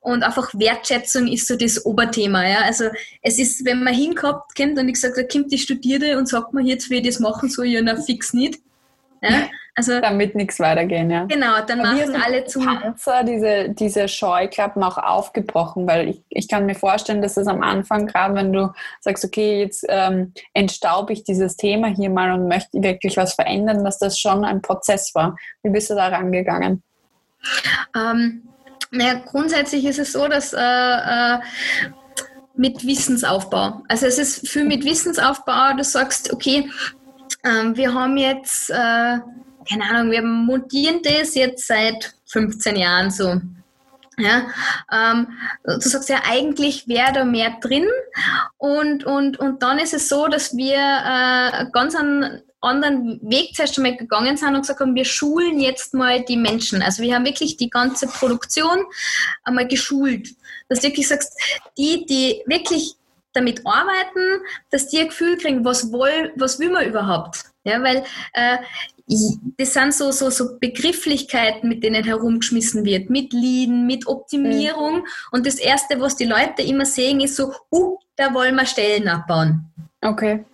Und einfach Wertschätzung ist so das Oberthema. Ja? Also es ist, wenn man hinkommt, kennt und ich sage, da kommt die Studierte und sagt mir jetzt, wie ich das machen soll, ja, na fix nicht. Ja? Also, Damit nichts weitergehen, ja. Genau, dann Aber machen alle zum Panzer diese, diese Scheuklappen auch aufgebrochen, weil ich, ich kann mir vorstellen, dass das am Anfang, gerade wenn du sagst, okay, jetzt ähm, entstaube ich dieses Thema hier mal und möchte wirklich was verändern, dass das schon ein Prozess war. Wie bist du da rangegangen? Ähm, naja, grundsätzlich ist es so, dass äh, äh, mit Wissensaufbau. Also es ist viel mit Wissensaufbau, du sagst, okay, ähm, wir haben jetzt, äh, keine Ahnung, wir montieren das jetzt seit 15 Jahren so. Ja, ähm, du sagst ja, eigentlich wäre da mehr drin und, und, und dann ist es so, dass wir äh, ganz einen anderen Weg zuerst einmal gegangen sind und gesagt haben, wir schulen jetzt mal die Menschen. Also wir haben wirklich die ganze Produktion einmal geschult. Dass du wirklich sagst, die, die wirklich damit arbeiten, dass die ein Gefühl kriegen, was, woll, was will man überhaupt. Ja, weil äh, das sind so, so, so Begrifflichkeiten, mit denen herumgeschmissen wird, mit Lean, mit Optimierung. Mhm. Und das Erste, was die Leute immer sehen, ist so, uh, da wollen wir Stellen abbauen. Okay.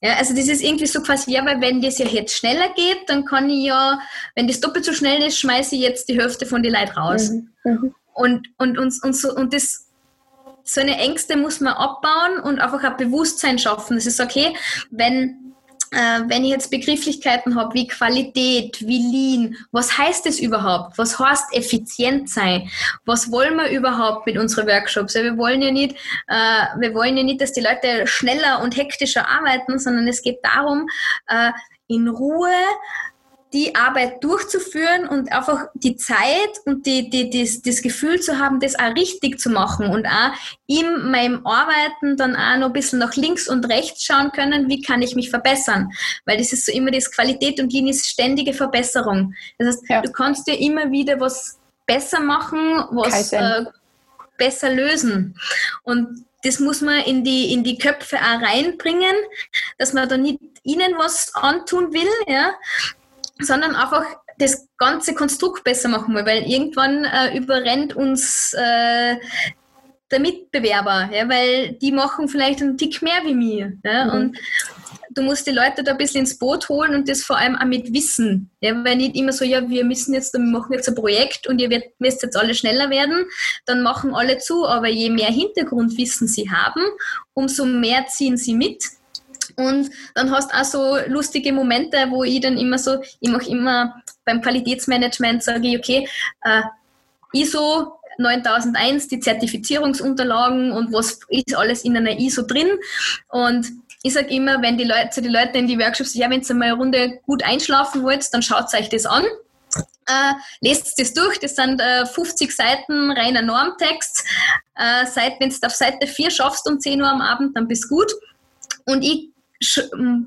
Ja, also das ist irgendwie so quasi, ja, weil wenn das ja jetzt schneller geht, dann kann ich ja, wenn das doppelt so schnell ist, schmeiße ich jetzt die Hälfte von den Leuten raus. Mhm. Mhm. Und, und, und, und, so, und das so eine Ängste muss man abbauen und einfach ein Bewusstsein schaffen. Das ist okay, wenn äh, wenn ich jetzt Begrifflichkeiten habe wie Qualität, wie Lean, was heißt das überhaupt? Was heißt effizient sein? Was wollen wir überhaupt mit unseren Workshops? wir wollen ja nicht, äh, wir wollen ja nicht, dass die Leute schneller und hektischer arbeiten, sondern es geht darum, äh, in Ruhe die Arbeit durchzuführen und einfach die Zeit und die, die, das, das Gefühl zu haben, das auch richtig zu machen und auch in meinem Arbeiten dann auch noch ein bisschen nach links und rechts schauen können, wie kann ich mich verbessern. Weil das ist so immer das Qualität und Linie ist ständige Verbesserung. Das heißt, ja. du kannst dir immer wieder was besser machen, was äh, besser lösen. Und das muss man in die, in die Köpfe auch reinbringen, dass man da nicht ihnen was antun will, ja, sondern einfach das ganze Konstrukt besser machen will, weil irgendwann äh, überrennt uns äh, der Mitbewerber, ja, weil die machen vielleicht einen Tick mehr wie mir. Ja, mhm. Und du musst die Leute da ein bisschen ins Boot holen und das vor allem auch mit Wissen. Ja, weil nicht immer so, ja, wir müssen jetzt, wir machen jetzt ein Projekt und ihr müsst jetzt alle schneller werden, dann machen alle zu, aber je mehr Hintergrundwissen sie haben, umso mehr ziehen sie mit und dann hast du auch so lustige Momente, wo ich dann immer so, ich mache immer beim Qualitätsmanagement, sage ich, okay, äh, ISO 9001, die Zertifizierungsunterlagen und was ist alles in einer ISO drin. Und ich sage immer, wenn die Leute, zu den Leuten in die Workshops, ja, wenn ihr mal eine Runde gut einschlafen wollt, dann schaut euch das an. Äh, lest das durch, das sind äh, 50 Seiten reiner Normtext. Äh, wenn du auf Seite 4 schaffst um 10 Uhr am Abend, dann bist gut. Und ich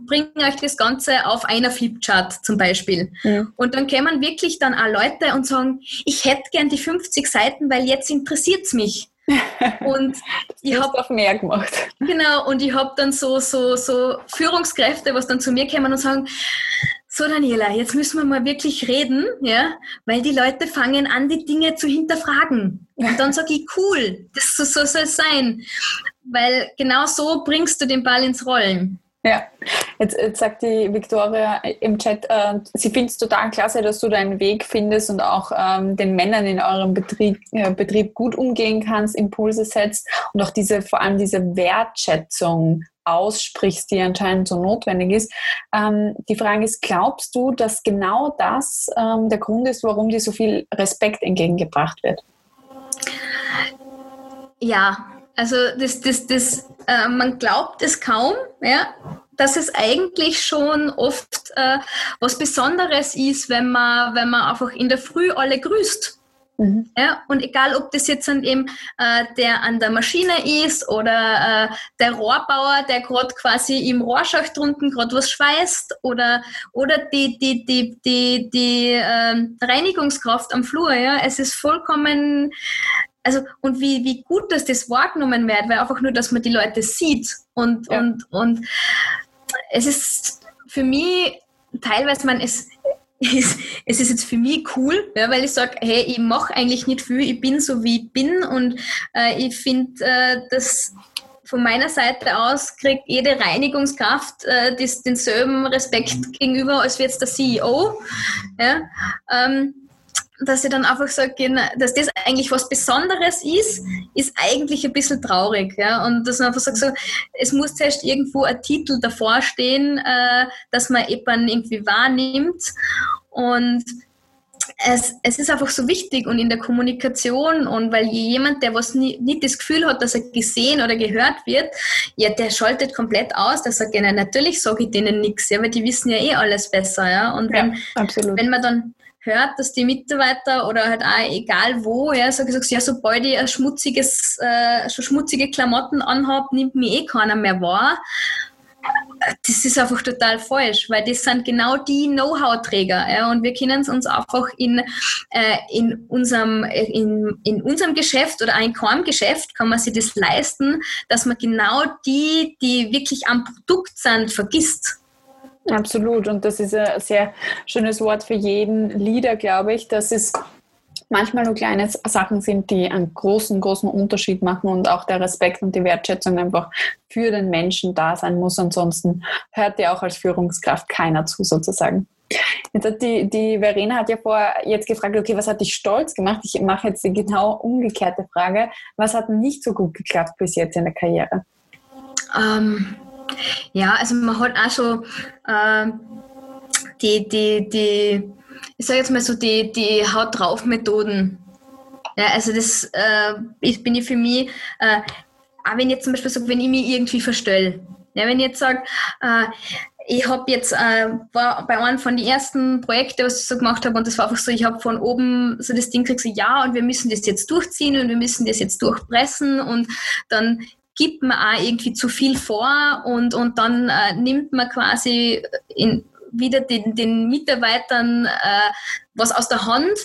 bringen euch das Ganze auf einer Flipchart zum Beispiel. Ja. Und dann kämen wirklich dann auch Leute und sagen, ich hätte gern die 50 Seiten, weil jetzt interessiert es mich. Und ich habe auch mehr gemacht. Genau, und ich habe dann so, so, so Führungskräfte, was dann zu mir kommen und sagen, so Daniela, jetzt müssen wir mal wirklich reden, ja, weil die Leute fangen an, die Dinge zu hinterfragen. Und dann sage ich, cool, das so, so soll es sein. Weil genau so bringst du den Ball ins Rollen. Ja, jetzt, jetzt sagt die Viktoria im Chat, äh, sie findet es total klasse, dass du deinen Weg findest und auch ähm, den Männern in eurem Betrieb, äh, Betrieb gut umgehen kannst, Impulse setzt und auch diese, vor allem diese Wertschätzung aussprichst, die anscheinend so notwendig ist. Ähm, die Frage ist, glaubst du, dass genau das ähm, der Grund ist, warum dir so viel Respekt entgegengebracht wird? Ja, also das, das, das, äh, man glaubt es kaum, ja, dass es eigentlich schon oft äh, was Besonderes ist, wenn man, wenn man einfach in der Früh alle grüßt. Mhm. Ja, und egal, ob das jetzt an eben äh, der an der Maschine ist oder äh, der Rohrbauer, der gerade quasi im Rohrschacht drunten gerade was schweißt oder, oder die, die, die, die, die äh, Reinigungskraft am Flur, ja, es ist vollkommen also und wie, wie gut, dass das wahrgenommen wird, weil einfach nur, dass man die Leute sieht und, ja. und, und es ist für mich teilweise, man, es, es, es ist jetzt für mich cool, ja, weil ich sage, hey, ich mache eigentlich nicht viel, ich bin so, wie ich bin und äh, ich finde, äh, dass von meiner Seite aus kriegt jede Reinigungskraft äh, das, denselben Respekt gegenüber als jetzt der CEO. Ja? Ähm, dass ich dann einfach sage, dass das eigentlich was Besonderes ist, ist eigentlich ein bisschen traurig. Ja? Und dass man einfach sagt, so, es muss zuerst irgendwo ein Titel davor stehen, äh, dass man jemanden irgendwie wahrnimmt. Und es, es ist einfach so wichtig und in der Kommunikation und weil jemand, der was nie, nicht das Gefühl hat, dass er gesehen oder gehört wird, ja, der schaltet komplett aus, der sagt, ja, natürlich sage ich denen nichts, ja, weil die wissen ja eh alles besser, ja. Und wenn, ja, wenn man dann hört, dass die Mitarbeiter oder halt auch egal wo, ja, sag ich, ja, sobald ich ein schmutziges, äh, schon schmutzige Klamotten anhab, nimmt mich eh keiner mehr wahr. Das ist einfach total falsch, weil das sind genau die Know-how-Träger. Ja, und wir können es uns einfach in, äh, in, unserem, in, in unserem Geschäft oder ein kaum Geschäft kann man sich das leisten, dass man genau die, die wirklich am Produkt sind, vergisst. Absolut. Und das ist ein sehr schönes Wort für jeden Leader, glaube ich, dass es manchmal nur kleine Sachen sind, die einen großen, großen Unterschied machen und auch der Respekt und die Wertschätzung einfach für den Menschen da sein muss. Ansonsten hört dir auch als Führungskraft keiner zu, sozusagen. Jetzt hat die, die Verena hat ja vorher jetzt gefragt, okay, was hat dich stolz gemacht? Ich mache jetzt die genau umgekehrte Frage. Was hat nicht so gut geklappt bis jetzt in der Karriere? Ähm, ja, also man hat auch so äh, die, die, die, ich sage jetzt mal so, die, die Haut drauf Methoden. Ja, also das äh, ich, bin ich für mich, äh, auch wenn ich zum Beispiel sage, wenn ich mich irgendwie verstelle, ja, wenn ich jetzt sage, äh, ich habe jetzt äh, war bei einem von den ersten Projekten, was ich so gemacht habe, und das war einfach so, ich habe von oben so das Ding gekriegt, so, ja, und wir müssen das jetzt durchziehen und wir müssen das jetzt durchpressen und dann gibt man auch irgendwie zu viel vor und, und dann äh, nimmt man quasi in, wieder den, den Mitarbeitern äh, was aus der Hand,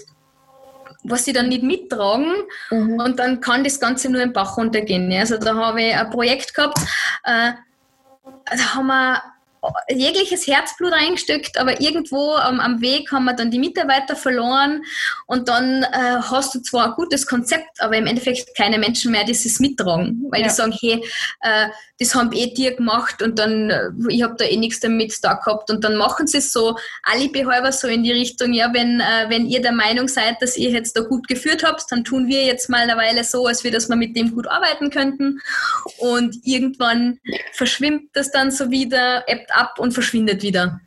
was sie dann nicht mittragen mhm. und dann kann das Ganze nur im Bach runtergehen. Also da habe ich ein Projekt gehabt, äh, da haben wir jegliches Herzblut reingesteckt, aber irgendwo am, am, Weg haben wir dann die Mitarbeiter verloren und dann äh, hast du zwar ein gutes Konzept, aber im Endeffekt keine Menschen mehr, die es mittragen, weil ja. die sagen, hey, äh, das haben eh dir gemacht und dann, äh, ich habe da eh nichts damit da gehabt und dann machen sie es so, alibi halber so in die Richtung, ja, wenn, äh, wenn ihr der Meinung seid, dass ihr jetzt da gut geführt habt, dann tun wir jetzt mal eine Weile so, als wir das mal mit dem gut arbeiten könnten und irgendwann verschwimmt das dann so wieder, ab und verschwindet wieder.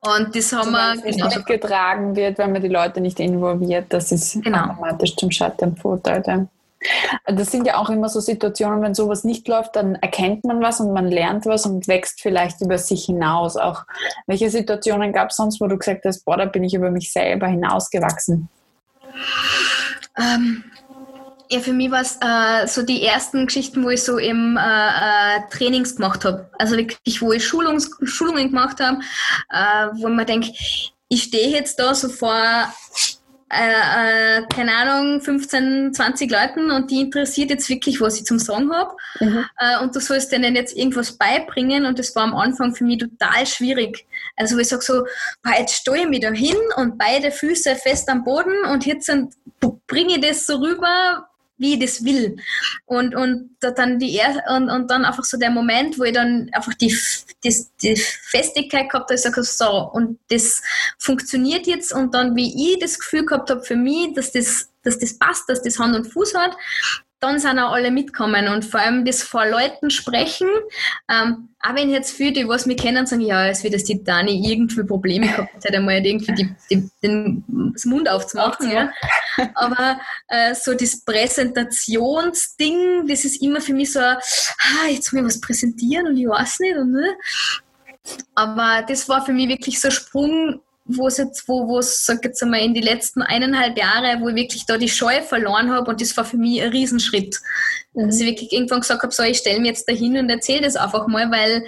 Und das haben wir genau. nicht getragen wird, wenn man die Leute nicht involviert, das ist genau. automatisch zum Scheitern verurteilt. Das sind ja auch immer so Situationen, wenn sowas nicht läuft, dann erkennt man was und man lernt was und wächst vielleicht über sich hinaus. Auch welche Situationen gab es sonst, wo du gesagt hast, boah, da bin ich über mich selber hinausgewachsen? Ähm, ja, für mich war es äh, so die ersten Geschichten, wo ich so im äh, äh, Trainings gemacht habe. Also wirklich, wo ich Schulungs Schulungen gemacht habe, äh, wo man denkt, ich stehe jetzt da so vor äh, äh, keine Ahnung, 15, 20 Leuten und die interessiert jetzt wirklich, was ich zum Sagen habe. Mhm. Und du sollst denen jetzt irgendwas beibringen und das war am Anfang für mich total schwierig. Also ich sage so, jetzt stehe ich mich da hin und beide Füße fest am Boden und jetzt bringe ich das so rüber, wie ich das will. Und, und dann die und, und dann einfach so der Moment, wo ich dann einfach die, die, die Festigkeit gehabt habe, ich sage so, und das funktioniert jetzt und dann, wie ich das Gefühl gehabt habe für mich, dass das, dass das passt, dass das Hand und Fuß hat, dann sind auch alle mitkommen und vor allem das vor Leuten sprechen. Ähm, auch wenn jetzt viele, die was mich kennen, sagen, ja, es wird das die Dani irgendwie Probleme gehabt hat, einmal irgendwie die, die, den, das Mund aufzumachen. Ja. Aber äh, so das Präsentationsding, das ist immer für mich so, ah, jetzt muss ich was präsentieren und ich weiß nicht. Und, ne? Aber das war für mich wirklich so ein Sprung wo es jetzt, wo, wo es, sag jetzt einmal, in die letzten eineinhalb Jahre, wo ich wirklich da die Scheu verloren habe und das war für mich ein Riesenschritt. Mhm. Dass ich wirklich irgendwann gesagt habe, so, ich stelle mich jetzt dahin und erzähle das einfach mal, weil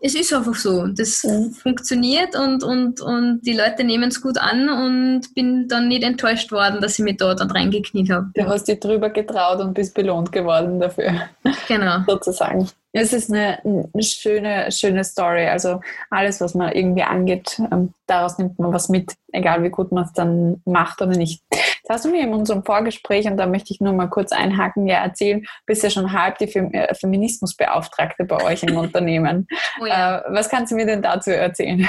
es ist einfach so. Das mhm. funktioniert und, und, und die Leute nehmen es gut an und bin dann nicht enttäuscht worden, dass ich mich da dann reingekniet habe. Du hast dich drüber getraut und bist belohnt geworden dafür. Genau. Sozusagen. Es ist eine, eine, schöne, schöne Story. Also alles, was man irgendwie angeht, ähm, daraus nimmt man was mit, egal wie gut man es dann macht oder nicht. Das hast du mir in unserem Vorgespräch, und da möchte ich nur mal kurz einhaken, ja erzählen, bist ja schon halb die Fem äh, Feminismusbeauftragte bei euch im Unternehmen. Oh ja. äh, was kannst du mir denn dazu erzählen?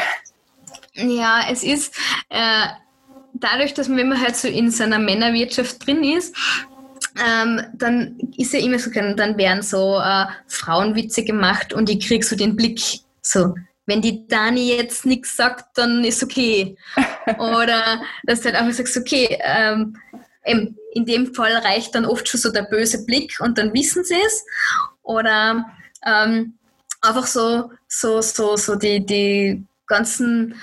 Ja, es ist äh, dadurch, dass man, wenn man halt so in seiner Männerwirtschaft drin ist, ähm, dann ist ja immer so, dann werden so äh, Frauenwitze gemacht und ich krieg so den Blick, so, wenn die Dani jetzt nichts sagt, dann ist okay. Oder dass du halt einfach sagst, okay, ähm, in dem Fall reicht dann oft schon so der böse Blick und dann wissen sie es. Oder ähm, einfach so, so, so, so die, die ganzen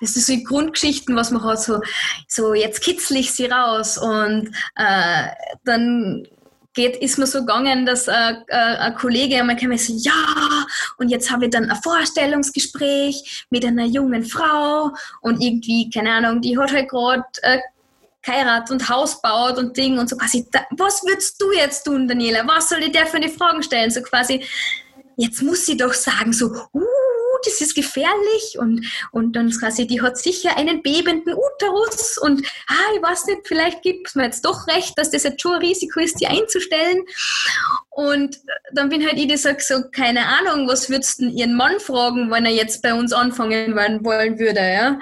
das ist so die Grundgeschichten, was man hat, so, so jetzt kitzel ich sie raus und äh, dann geht, ist mir so gegangen, dass äh, äh, ein Kollege einmal kam und so, ja, und jetzt habe ich dann ein Vorstellungsgespräch mit einer jungen Frau und irgendwie, keine Ahnung, die hat halt gerade äh, geheiratet und Haus baut und Ding und so quasi, da, was würdest du jetzt tun, Daniela? Was soll ich dir für eine Fragen stellen? So quasi, jetzt muss sie doch sagen, so, uh, das ist gefährlich und, und dann quasi, die hat sicher einen bebenden Uterus und ah, ich weiß nicht, vielleicht gibt es mir jetzt doch recht, dass das jetzt schon ein Risiko ist, die einzustellen. Und dann bin halt ich, die sagt so, keine Ahnung, was würdest du ihren Mann fragen, wenn er jetzt bei uns anfangen wollen würde, ja.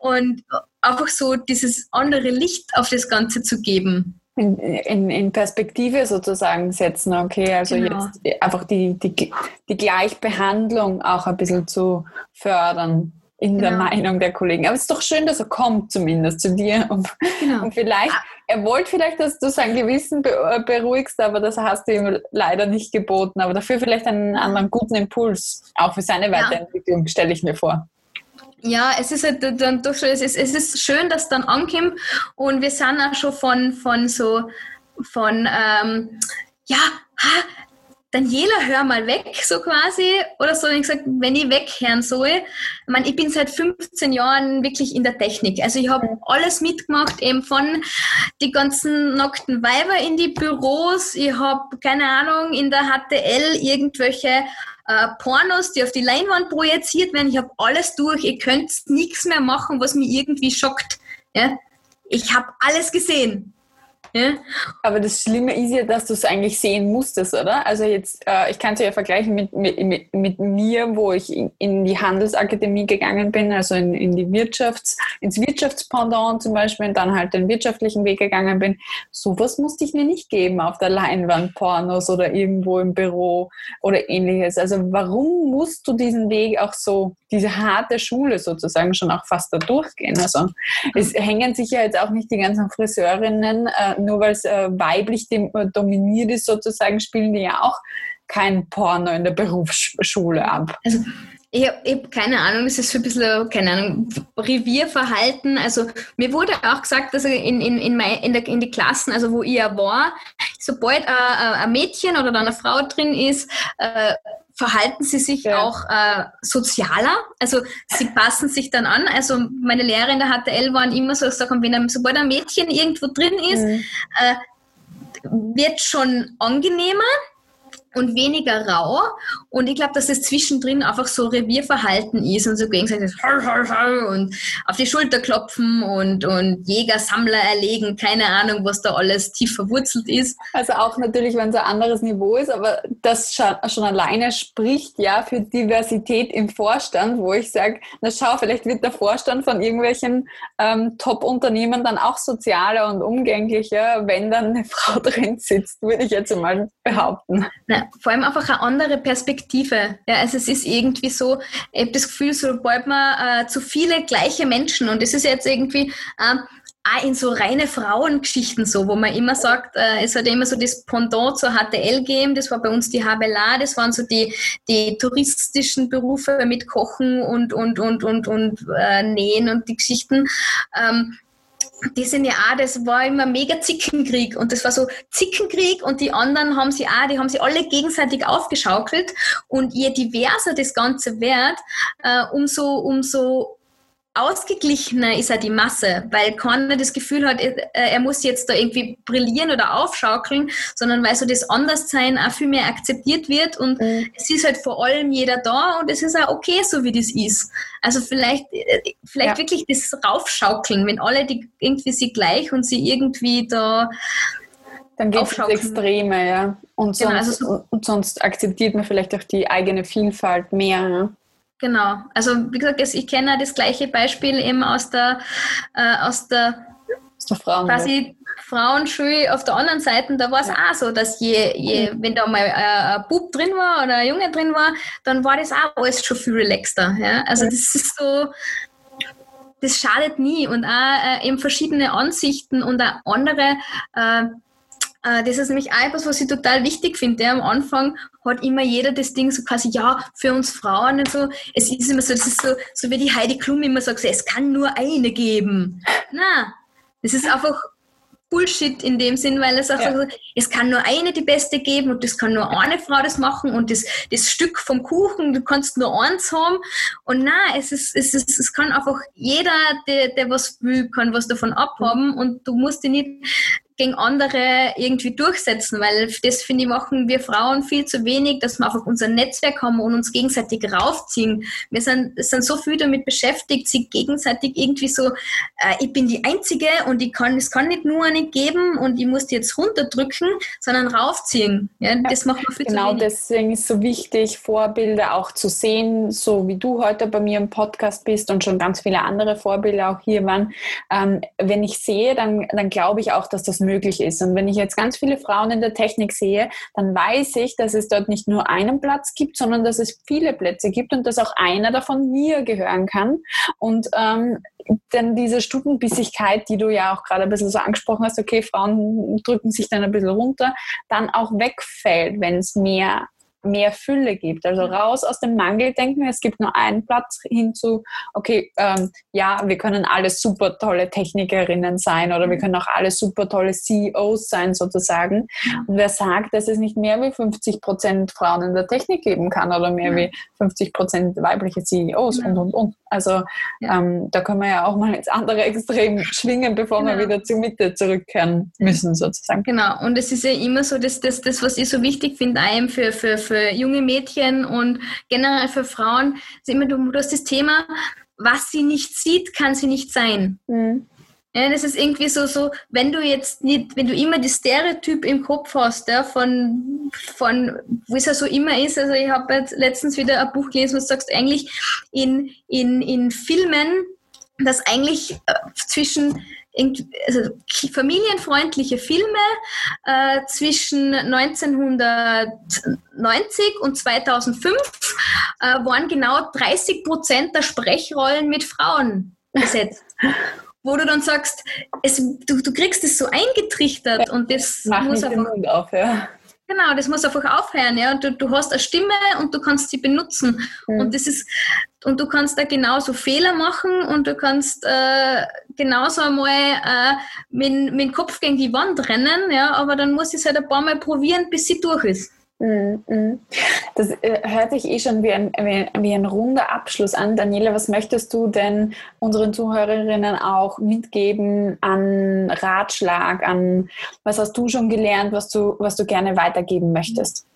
Und einfach so dieses andere Licht auf das Ganze zu geben. In, in, in Perspektive sozusagen setzen, okay, also genau. jetzt einfach die, die, die Gleichbehandlung auch ein bisschen zu fördern in genau. der Meinung der Kollegen. Aber es ist doch schön, dass er kommt zumindest zu dir. Und, genau. und vielleicht, er wollte vielleicht, dass du sein Gewissen äh, beruhigst, aber das hast du ihm leider nicht geboten. Aber dafür vielleicht einen anderen guten Impuls, auch für seine Weiterentwicklung, ja. stelle ich mir vor. Ja, es ist halt dann doch schon, es ist, es ist schön, dass dann ankommt. Und wir sind auch schon von, von so, von, ähm, ja, ha, Daniela, hör mal weg, so quasi. Oder so, ich gesagt, wenn ich weghören soll. Ich meine, ich bin seit 15 Jahren wirklich in der Technik. Also ich habe alles mitgemacht, eben von die ganzen nackten Weiber in die Büros. Ich habe, keine Ahnung, in der HTL irgendwelche äh, Pornos, die auf die Leinwand projiziert werden. Ich habe alles durch. Ihr könnt nichts mehr machen, was mich irgendwie schockt. Ja? Ich habe alles gesehen. Ja? Aber das Schlimme ist ja, dass du es eigentlich sehen musstest, oder? Also jetzt, äh, ich kann es ja vergleichen mit, mit, mit, mir, wo ich in, in die Handelsakademie gegangen bin, also in, in die Wirtschafts-, ins Wirtschaftspendant zum Beispiel und dann halt den wirtschaftlichen Weg gegangen bin. Sowas musste ich mir nicht geben auf der Leinwand, Pornos oder irgendwo im Büro oder ähnliches. Also warum musst du diesen Weg auch so, diese harte Schule sozusagen schon auch fast da durchgehen? Also es hängen sich ja jetzt auch nicht die ganzen Friseurinnen äh, nur weil es äh, weiblich äh, dominiert ist sozusagen, spielen die ja auch kein Porno in der Berufsschule ab. Also ich habe hab keine Ahnung, das ist so ein bisschen, keine Ahnung, Revierverhalten. Also mir wurde auch gesagt, dass in, in, in, mein, in, der, in die Klassen, also wo ich ja war, sobald ein Mädchen oder dann eine Frau drin ist, äh, verhalten sie sich ja. auch äh, sozialer. Also sie passen sich dann an. Also meine Lehrer in der HTL waren immer so, sagen, wenn ein, sobald ein Mädchen irgendwo drin ist, mhm. äh, wird schon angenehmer und weniger rau. Und ich glaube, dass es zwischendrin einfach so Revierverhalten ist und so gegenseitig und auf die Schulter klopfen und, und Jäger, Sammler erlegen, keine Ahnung, was da alles tief verwurzelt ist. Also auch natürlich, wenn es ein anderes Niveau ist, aber das schon alleine spricht ja für Diversität im Vorstand, wo ich sage, na schau, vielleicht wird der Vorstand von irgendwelchen ähm, Top-Unternehmen dann auch sozialer und umgänglicher, wenn dann eine Frau drin sitzt, würde ich jetzt mal behaupten. Na, vor allem einfach eine andere Perspektive. Ja, also es ist irgendwie so, ich habe das Gefühl, sobald man äh, zu viele gleiche Menschen und es ist jetzt irgendwie äh, auch in so reine Frauengeschichten so, wo man immer sagt, äh, es hat immer so das Pendant zur HTL gegeben, das war bei uns die HBLA, das waren so die, die touristischen Berufe mit Kochen und, und, und, und, und äh, Nähen und die Geschichten. Ähm, die sind ja auch, das war immer mega Zickenkrieg. Und das war so Zickenkrieg und die anderen haben sie auch, die haben sie alle gegenseitig aufgeschaukelt. Und je diverser das Ganze wird, äh, umso, umso ausgeglichener ist er die Masse, weil keiner das Gefühl hat, äh, er muss jetzt da irgendwie brillieren oder aufschaukeln, sondern weil so das Anderssein auch viel mehr akzeptiert wird und mhm. es ist halt vor allem jeder da und es ist auch okay, so wie das ist. Also vielleicht, äh, vielleicht ja. wirklich das Raufschaukeln, wenn alle die irgendwie sie gleich und sie irgendwie da dann geht es Extreme, ja. Und sonst, genau, also so und sonst akzeptiert man vielleicht auch die eigene Vielfalt mehr. Ja? Genau. Also wie gesagt, ich kenne das gleiche Beispiel eben aus der, äh, aus der, aus der Frauen quasi Frauenschule auf der anderen Seite, da war es ja. auch so, dass je, je mhm. wenn da mal äh, ein Bub drin war oder ein Junge drin war, dann war das auch alles schon viel relaxter. Ja? Also das ist so, das schadet nie und auch äh, eben verschiedene Ansichten und auch andere äh, das ist nämlich auch etwas, was ich total wichtig finde. Am Anfang hat immer jeder das Ding so quasi, ja, für uns Frauen und so. Es ist immer so, das ist so, so wie die Heidi Klum immer sagt, es kann nur eine geben. Na, das ist einfach Bullshit in dem Sinn, weil es einfach ja. so, es kann nur eine die beste geben und das kann nur eine Frau das machen und das, das Stück vom Kuchen, du kannst nur eins haben. Und na, es ist, es ist, es kann einfach jeder, der, der was will, kann was davon abhaben und du musst dich nicht gegen andere irgendwie durchsetzen, weil das finde ich machen wir Frauen viel zu wenig, dass wir einfach unser Netzwerk haben und uns gegenseitig raufziehen. Wir sind, sind so viel damit beschäftigt, sich gegenseitig irgendwie so, äh, ich bin die Einzige und ich kann, es kann nicht nur einen geben und ich muss die jetzt runterdrücken, sondern raufziehen. Ja, das macht man viel genau zu wenig. Genau deswegen ist es so wichtig, Vorbilder auch zu sehen, so wie du heute bei mir im Podcast bist und schon ganz viele andere Vorbilder auch hier waren. Ähm, wenn ich sehe, dann, dann glaube ich auch, dass das möglich ist. Und wenn ich jetzt ganz viele Frauen in der Technik sehe, dann weiß ich, dass es dort nicht nur einen Platz gibt, sondern dass es viele Plätze gibt und dass auch einer davon mir gehören kann. Und ähm, denn diese Stutenbissigkeit, die du ja auch gerade ein bisschen so angesprochen hast, okay, Frauen drücken sich dann ein bisschen runter, dann auch wegfällt, wenn es mehr mehr Fülle gibt. Also raus aus dem Mangeldenken, es gibt nur einen Platz hinzu, okay, ähm, ja, wir können alle super tolle Technikerinnen sein oder wir können auch alle super tolle CEOs sein sozusagen. Und wer sagt, dass es nicht mehr wie 50 Prozent Frauen in der Technik geben kann oder mehr wie 50 Prozent weibliche CEOs und, und, und. Also ja. ähm, da können wir ja auch mal ins andere Extrem schwingen, bevor genau. wir wieder zur Mitte zurückkehren müssen sozusagen. Genau, und es ist ja immer so, dass das, das was ich so wichtig finde, einem für, für, für junge Mädchen und generell für Frauen, ist immer, du, du hast das Thema, was sie nicht sieht, kann sie nicht sein. Mhm. Ja, das ist irgendwie so, so, wenn du jetzt nicht, wenn du immer die Stereotyp im Kopf hast, ja, von, von, wie es ja so immer ist, also ich habe jetzt letztens wieder ein Buch gelesen, wo du sagst, eigentlich in, in, in Filmen, dass eigentlich äh, zwischen also familienfreundliche Filme äh, zwischen 1990 und 2005 äh, waren genau 30 Prozent der Sprechrollen mit Frauen besetzt wo du dann sagst, es, du, du kriegst es so eingetrichtert ja, und das muss einfach. Mund auf, ja. Genau, das muss einfach aufhören, ja. Du, du hast eine Stimme und du kannst sie benutzen. Mhm. Und das ist, und du kannst da genauso Fehler machen und du kannst äh, genauso einmal äh, mit, mit dem Kopf gegen die Wand rennen, ja, aber dann muss ich es halt ein paar Mal probieren, bis sie durch ist. Mhm, mhm. Das äh, hört sich eh schon wie ein, wie ein runder Abschluss an. Daniela, was möchtest du denn unseren Zuhörerinnen auch mitgeben an Ratschlag, an was hast du schon gelernt, was du, was du gerne weitergeben möchtest?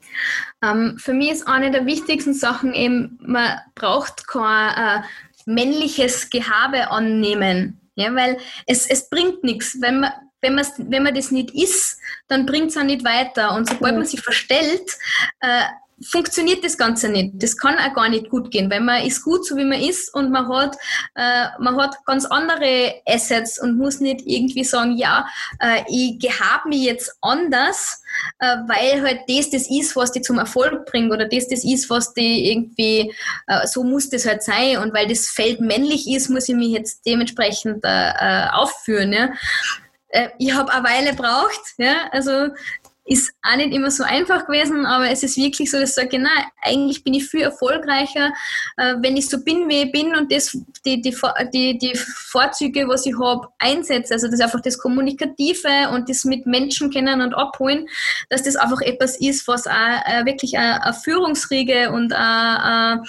Ähm, für mich ist eine der wichtigsten Sachen eben, man braucht kein äh, männliches Gehabe annehmen. Ja, weil es, es bringt nichts, wenn man, wenn, wenn man das nicht ist, dann bringt es auch nicht weiter. Und sobald man sich verstellt, äh, funktioniert das Ganze nicht. Das kann auch gar nicht gut gehen, weil man ist gut, so wie man ist und man hat, äh, man hat ganz andere Assets und muss nicht irgendwie sagen, ja, äh, ich gehabe mich jetzt anders, äh, weil halt das das ist, was die zum Erfolg bringt oder das das ist, was die irgendwie, äh, so muss das halt sein und weil das Feld männlich ist, muss ich mich jetzt dementsprechend äh, aufführen. Ja? Äh, ich habe eine Weile braucht, ja, also ist auch nicht immer so einfach gewesen, aber es ist wirklich so, dass ich sage, nein, eigentlich bin ich viel erfolgreicher, äh, wenn ich so bin, wie ich bin und das, die, die, die, die Vorzüge, was ich habe, einsetze. Also das einfach das Kommunikative und das mit Menschen kennen und abholen, dass das einfach etwas ist, was auch äh, wirklich eine, eine Führungsriege und eine,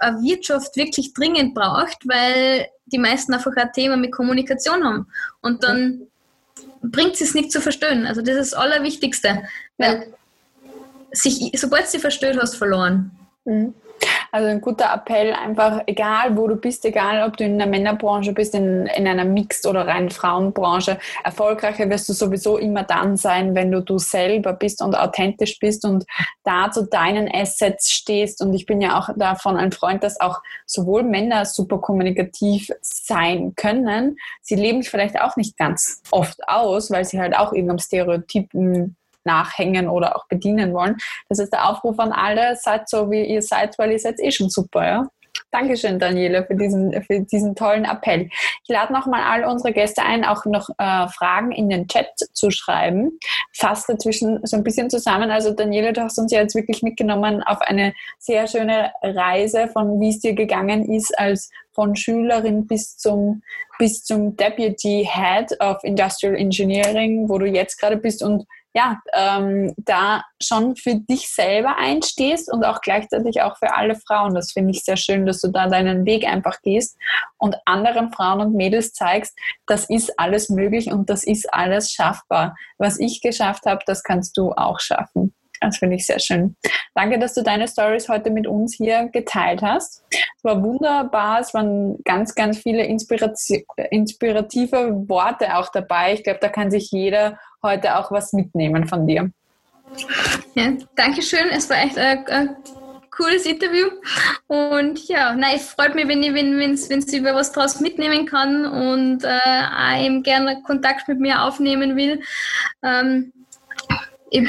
eine Wirtschaft wirklich dringend braucht, weil die meisten einfach ein Thema mit Kommunikation haben. Und dann bringt es nicht zu verstehen. Also das ist das Allerwichtigste. Weil ja. sich, sobald du sie versteht hast, verloren. Mhm. Also ein guter Appell, einfach egal wo du bist, egal ob du in der Männerbranche bist, in, in einer Mixed- oder rein Frauenbranche, erfolgreicher wirst du sowieso immer dann sein, wenn du du selber bist und authentisch bist und da zu deinen Assets stehst. Und ich bin ja auch davon ein Freund, dass auch sowohl Männer super kommunikativ sein können. Sie leben vielleicht auch nicht ganz oft aus, weil sie halt auch irgendeinem Stereotypen nachhängen oder auch bedienen wollen. Das ist der Aufruf an alle, seid so wie ihr seid, weil ihr seid eh schon super, ja. Dankeschön, Daniela, für diesen, für diesen tollen Appell. Ich lade nochmal all unsere Gäste ein, auch noch äh, Fragen in den Chat zu schreiben. Fasse dazwischen so ein bisschen zusammen. Also, Daniela, du hast uns ja jetzt wirklich mitgenommen auf eine sehr schöne Reise von wie es dir gegangen ist als von Schülerin bis zum, bis zum Deputy Head of Industrial Engineering, wo du jetzt gerade bist und ja, ähm, da schon für dich selber einstehst und auch gleichzeitig auch für alle Frauen. Das finde ich sehr schön, dass du da deinen Weg einfach gehst und anderen Frauen und Mädels zeigst, das ist alles möglich und das ist alles schaffbar. Was ich geschafft habe, das kannst du auch schaffen. Das finde ich sehr schön. Danke, dass du deine Stories heute mit uns hier geteilt hast. Es war wunderbar. Es waren ganz, ganz viele inspirative Worte auch dabei. Ich glaube, da kann sich jeder heute auch was mitnehmen von dir. Ja, Dankeschön. Es war echt ein, ein cooles Interview. Und ja, nein, es freut mich, wenn ich wenn, wenn's, wenn's über was draus mitnehmen kann und äh, auch eben gerne Kontakt mit mir aufnehmen will. Ähm, ich,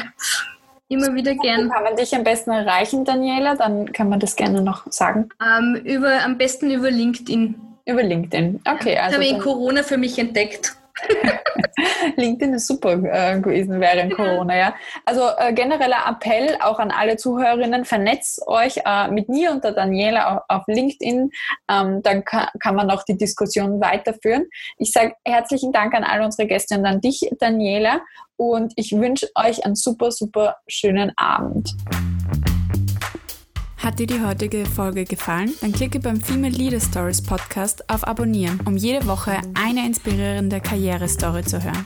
immer wieder gern. Kann man dich am besten erreichen, Daniela? Dann kann man das gerne noch sagen. Ähm, über, am besten über LinkedIn. Über LinkedIn, okay. Also habe ich Corona für mich entdeckt. LinkedIn ist super äh, gewesen während Corona, ja. Also äh, genereller Appell auch an alle Zuhörerinnen, vernetzt euch äh, mit mir und der Daniela auf, auf LinkedIn, ähm, dann kann, kann, man auch die Diskussion weiterführen. Ich sage herzlichen Dank an alle unsere Gäste und an dich, Daniela, und ich wünsche euch einen super, super schönen Abend. Hat dir die heutige Folge gefallen? Dann klicke beim Female Leader Stories Podcast auf Abonnieren, um jede Woche eine inspirierende Karrierestory zu hören.